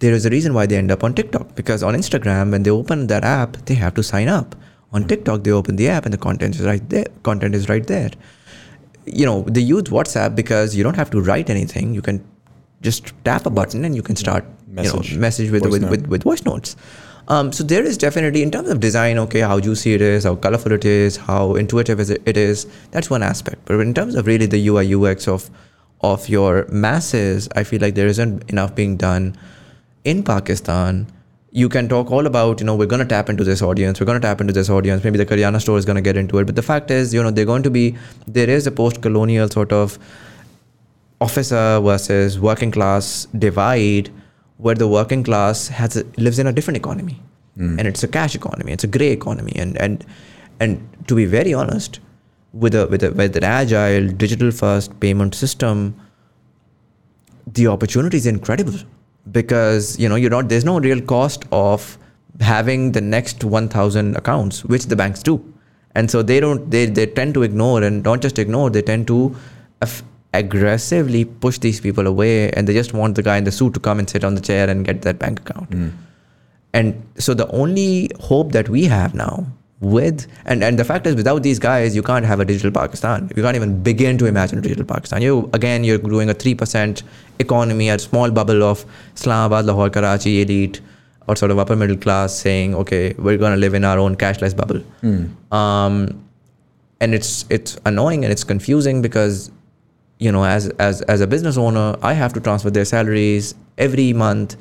there is a reason why they end up on TikTok because on Instagram when they open that app they have to sign up. On. TikTok they open the app and the content is right there. Content is right there. You know they use WhatsApp because you don't have to write anything. You can just tap a button and you can start message, you know, message with, with, with, with, voice notes. Um, so there is definitely in terms of design, okay, how juicy it is, how colorful it is, how intuitive it is. That's one aspect. But in terms of really the UI UX of of your masses, I feel like there isn't enough being done in Pakistan, you can talk all about, you know, we're going to tap into this audience, we're going to tap into this audience, maybe the Karyana store is going to get into it. But the fact is, you know, they're going to be, there is a post colonial sort of officer versus working class divide where the working class has a, lives in a different economy. Mm. And it's a cash economy, it's a gray economy. And, and, and to be very honest, with, a, with, a, with an agile, digital first payment system, the opportunity is incredible because you know you're not there's no real cost of having the next 1000 accounts which the banks do. And so they don't they, they tend to ignore and don't just ignore they tend to af- aggressively push these people away and they just want the guy in the suit to come and sit on the chair and get that bank account. Mm. and so the only hope that we have now with and, and the fact is without these guys you can't have a digital pakistan. You can't even begin to imagine a digital pakistan. You again you're doing a 3% economy a small bubble of islamabad lahore karachi elite or sort of upper middle class saying okay we're going to live in our own cashless bubble mm. um, and it's it's annoying and it's confusing because you know as as as a business owner i have to transfer their salaries every month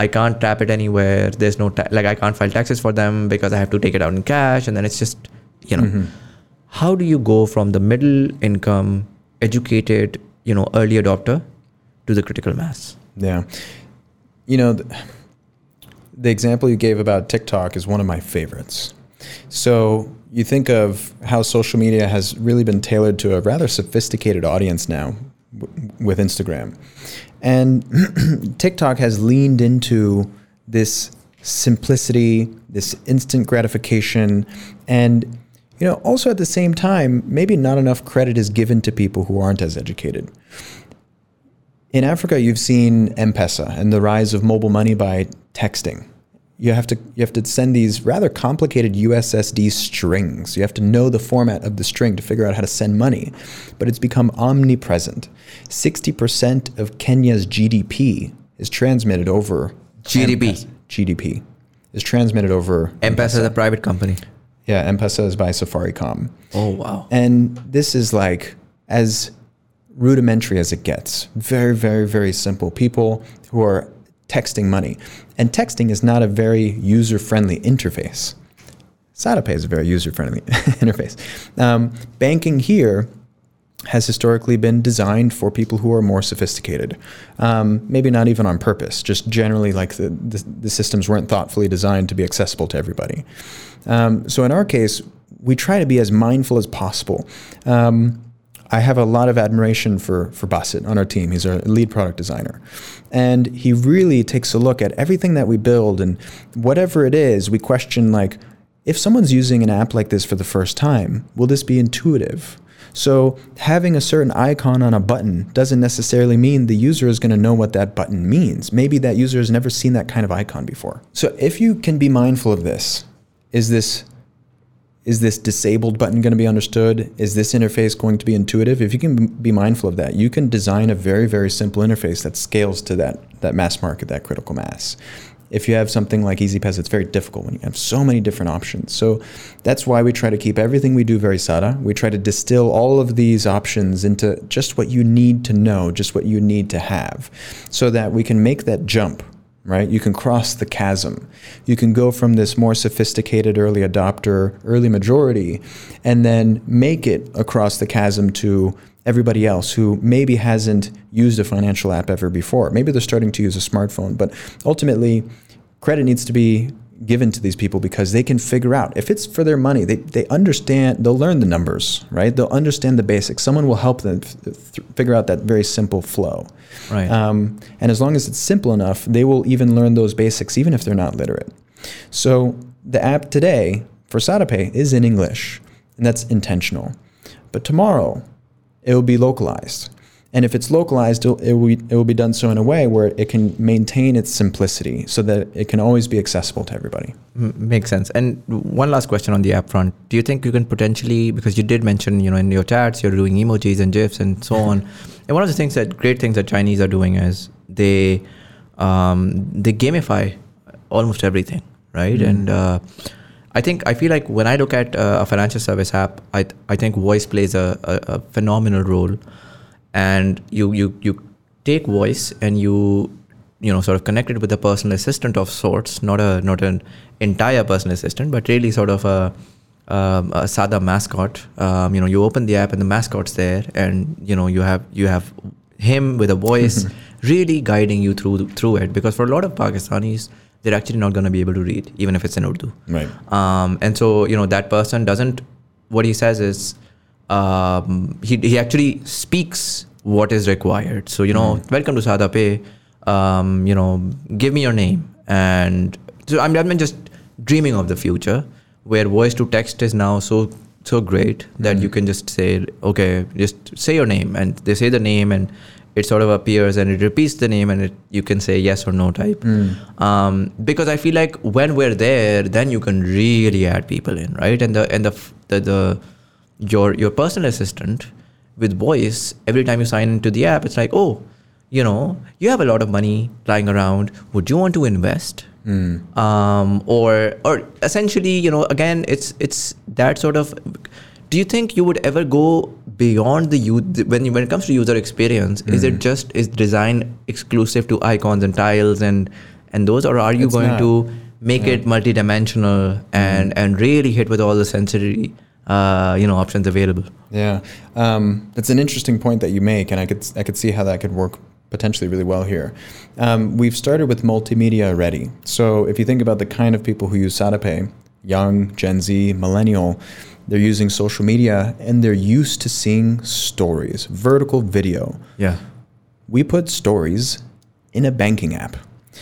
I can't tap it anywhere. There's no ta- like I can't file taxes for them because I have to take it out in cash, and then it's just you know. Mm-hmm. How do you go from the middle income, educated, you know, early adopter to the critical mass? Yeah, you know, the, the example you gave about TikTok is one of my favorites. So you think of how social media has really been tailored to a rather sophisticated audience now w- with Instagram. And TikTok has leaned into this simplicity, this instant gratification, and you know, also at the same time, maybe not enough credit is given to people who aren't as educated. In Africa, you've seen M-Pesa and the rise of mobile money by texting. You have to you have to send these rather complicated USSD strings. You have to know the format of the string to figure out how to send money. But it's become omnipresent. 60% of Kenya's GDP is transmitted over GDP. GDP is transmitted over M-Pesa is a private company. yeah, M-Pesa is by Safaricom. Oh wow. And this is like as rudimentary as it gets. Very, very, very simple. People who are texting money. And texting is not a very user friendly interface. SadaPay is a very user friendly interface. Um, banking here has historically been designed for people who are more sophisticated. Um, maybe not even on purpose, just generally like the, the, the systems weren't thoughtfully designed to be accessible to everybody. Um, so in our case, we try to be as mindful as possible. Um, I have a lot of admiration for for Basit on our team. He's our lead product designer, and he really takes a look at everything that we build and whatever it is. We question like, if someone's using an app like this for the first time, will this be intuitive? So having a certain icon on a button doesn't necessarily mean the user is going to know what that button means. Maybe that user has never seen that kind of icon before. So if you can be mindful of this, is this is this disabled button going to be understood? Is this interface going to be intuitive? If you can be mindful of that, you can design a very, very simple interface that scales to that, that mass market, that critical mass. If you have something like Easypaisa, it's very difficult when you have so many different options. So that's why we try to keep everything we do very SADA. We try to distill all of these options into just what you need to know, just what you need to have, so that we can make that jump right? You can cross the chasm. You can go from this more sophisticated early adopter, early majority, and then make it across the chasm to everybody else who maybe hasn't used a financial app ever before. Maybe they're starting to use a smartphone, but ultimately, credit needs to be given to these people because they can figure out. If it's for their money they, they understand they'll learn the numbers right? They'll understand the basics. Someone will help them f- figure out that very simple flow. Right. um, and as long as it's simple enough they will even learn those basics even if they're not literate. So the app today for SadaPay is in english and that's intentional. But tomorrow it will be localized and if it's localized, it will, be, it will be done so in a way where it can maintain its simplicity so that it can always be accessible to everybody. Makes sense. And one last question on the app front. Do you think you can potentially, because you did mention, you know, in your chats, you're doing emojis and GIFs and so on. And one of the things that great things that Chinese are doing is they um, they gamify almost everything, right? And uh, I think I feel like when I look at uh, a financial service app, I I think voice plays a, a, a phenomenal role. And you you you take voice and you you know sort of connected with a personal assistant of sorts, not a not an entire personal assistant, but really sort of a um, a sada mascot. Um, you know, you open the app and the mascot's there, and you know you have you have him with a voice really guiding you through through it. Because for a lot of Pakistanis, they're actually not going to be able to read, even if it's in Urdu. Right. Um, and so you know that person doesn't. What he says is, um, he he actually speaks what is required. So you know, welcome to SadaPay. Um, you know, give me your name, and so I'm, I'm just dreaming of the future where voice to text is now so so great that you can just say, okay, just say your name, and they say the name, and it sort of appears and it repeats the name, and it, you can say yes or no type. Um, because I feel like when we're there, then you can really add people in, right? And the and the the, the your your personal assistant with voice every time you sign into the app it's like oh you know you have a lot of money lying around. Would you want to invest? Hmm. Um, or or essentially you know again it's it's that sort of do you think you would ever go beyond the youth when you, when it comes to user experience is it hmm. just is design exclusive to icons and tiles and and those or are you It's going not. to make it multidimensional and hmm. and really hit with all the sensory uh, you know options available Yeah, um, that's an interesting point that you make, and I could I could see how that could work potentially really well here. Um, we've started with multimedia already, so if you think about the kind of people who use SadaPay, young, Gen Z, millennial, they're using social media and they're used to seeing stories, vertical video. Yeah. We put stories in a banking app.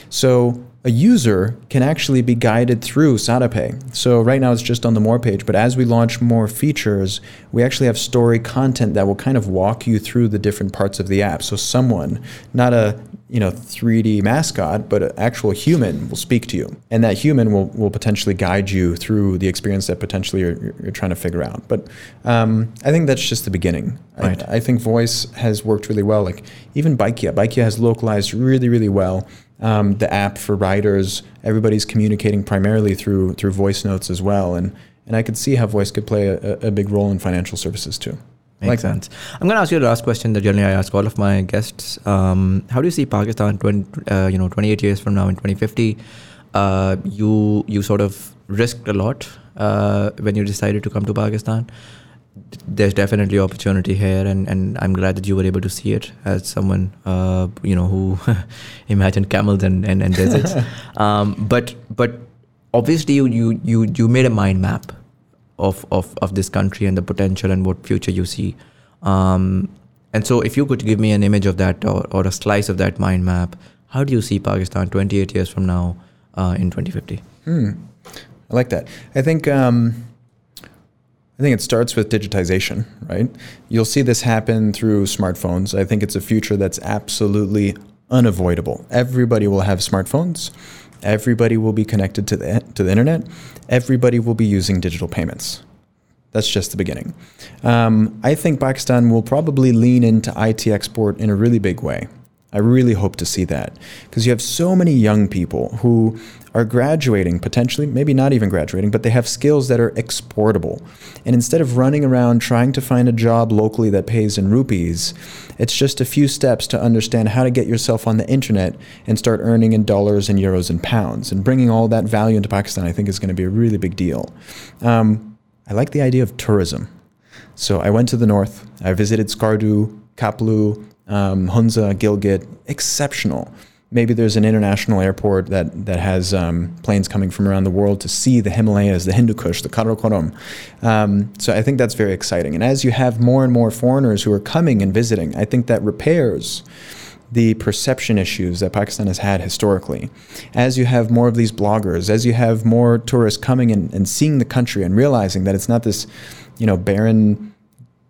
So a user can actually be guided through SadaPay. So right now it's just on the more page, but as we launch more features, we actually have story content that will kind of walk you through the different parts of the app. So someone, not a you know 3D mascot, but an actual human will speak to you, and that human will, will potentially guide you through the experience that potentially you're, you're trying to figure out. But um, I think that's just the beginning. Right. I, I think voice has worked really well. Like even Bykea, Bykea has localized really really well. Um, the app for riders, everybody's communicating primarily through through voice notes as well, and and I could see how voice could play a, a big role in financial services too. Makes Like- sense. I'm going to ask you the last question that generally I ask all of my guests. Um, how do you see Pakistan, 20, uh, you know, 28 years from now in 2050? Uh, you you sort of risked a lot uh, when you decided to come to Pakistan. There's definitely opportunity here, and, and I'm glad that you were able to see it as someone uh, you know who imagined camels and, and, and deserts. um, but but obviously you, you you you made a mind map of, of, of this country and the potential and what future you see. Um, and so, if you could give me an image of that or, or a slice of that mind map, how do you see Pakistan 28 years from now uh, in 2050? Hmm. I like that. I think um, I think it starts with digitization, right? You'll see this happen through smartphones. I think it's a future that's absolutely unavoidable. Everybody will have smartphones. Everybody will be connected to the to the internet. Everybody will be using digital payments. That's just the beginning. Um, I think Pakistan will probably lean into IT export in a really big way. I really hope to see that because you have so many young people who are graduating, potentially, maybe not even graduating, but they have skills that are exportable. And instead of running around trying to find a job locally that pays in rupees, it's just a few steps to understand how to get yourself on the internet and start earning in dollars and euros and pounds. And bringing all that value into Pakistan, I think, is going to be a really big deal. Um, I like the idea of tourism. So I went to the north. I visited Skardu, Khaplu, um, Hunza, Gilgit. Exceptional. Maybe there's an international airport that that has um, planes coming from around the world to see the Himalayas, the Hindu Kush, the Karakoram. Um, so I think that's very exciting. And as you have more and more foreigners who are coming and visiting, I think that repairs the perception issues that Pakistan has had historically. As you have more of these bloggers, as you have more tourists coming in and seeing the country and realizing that it's not this, you know, barren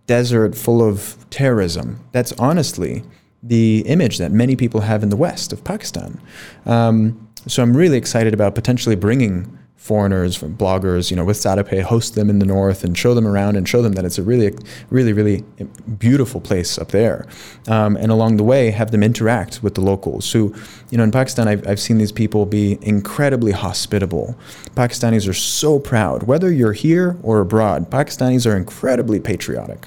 desert full of terrorism. That's honestly the image that many people have in the West of Pakistan. Um, so I'm really excited about potentially bringing foreigners, from bloggers, you know, with SadaPay, host them in the north and show them around and show them that it's a really, really, really beautiful place up there. Um, and along the way, have them interact with the locals. Who, you know, in Pakistan, I've, I've seen these people be incredibly hospitable. Pakistanis are so proud, whether you're here or abroad. Pakistanis are incredibly patriotic.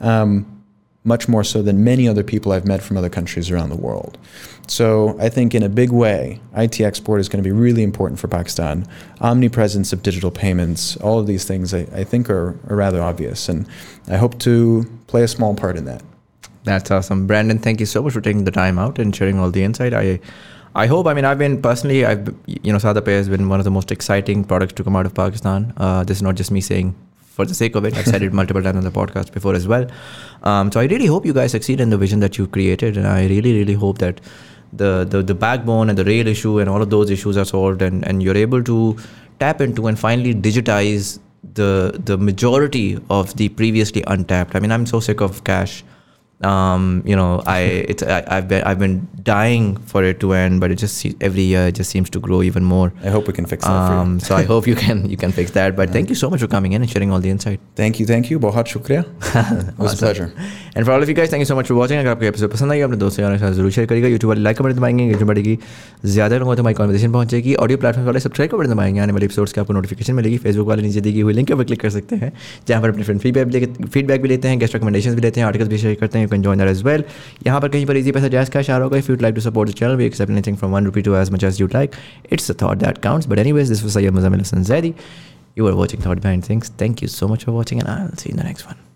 Um, much more so than many other people I've met from other countries around the world. So I think in a big way, IT export is going to be really important for Pakistan. Omnipresence of digital payments, all of these things I, I think are, are rather obvious. And I hope to play a small part in that. That's awesome, Brandon. Thank you so much for taking the time out and sharing all the insight. I, I hope. I mean, I've been personally, I've you know, SadaPay has been one of the most exciting products to come out of Pakistan. Uh, this is not just me saying for the sake of it. I've said it multiple times on the podcast before as well. Um, so I really hope you guys succeed in the vision that you created, and I really, really hope that the the, the backbone and the rail issue and all of those issues are solved, and, and you're able to tap into and finally digitize the the majority of the previously untapped. I mean, I'm so sick of cash Um, you know, I it's I, I've been I've been dying for it to end, but it just se- every year it just seems to grow even more. I hope we can fix that for you. Um, so I hope you can you can fix that. But thank you so much for coming in and sharing all the insight. Thank you, thank you. Bahut shukriya. It was a pleasure. And for all of you guys thank you so much for watching अगर आपको episode पसंद आई अपने दोस्तों यारों के साथ जरूर share करिएगा यूट्यूब वाले लाइक कमेंट दबाएंगे एंगेजमेंट बढ़ेगी ज़्यादा लोगों तक हमारी कॉन्वर्सेशन पहुंचेगी ऑडियो प्लेटफॉर्म वाले सब्सक्राइब कर दबाएंगे आने वाले एपिसोड्स की आपको नोटिफिकेशन मिलेगी फेसबुक वाले नीचे दी गई हुई लिंक के ऊपर क्लिक कर सकते हैं जहाँ पर अपने फ्रेंड फीडबैक फीडबैक भी लेते हैं गेस्ट रिकमेंडेशन भी लेते हैं आर्टिकल्स भी शेयर करते हैं you can join that as well यहाँ पर कहीं पर इजी पैसा जैस का शार होगा if you like to support the channel we accept anything from one rupee to as much as you like it's a thought that counts but anyways this was Syed Muzammil Hasan Zaidi You are watching Thought Behind Things. Thank you so much for watching, and I'll see you in the next one.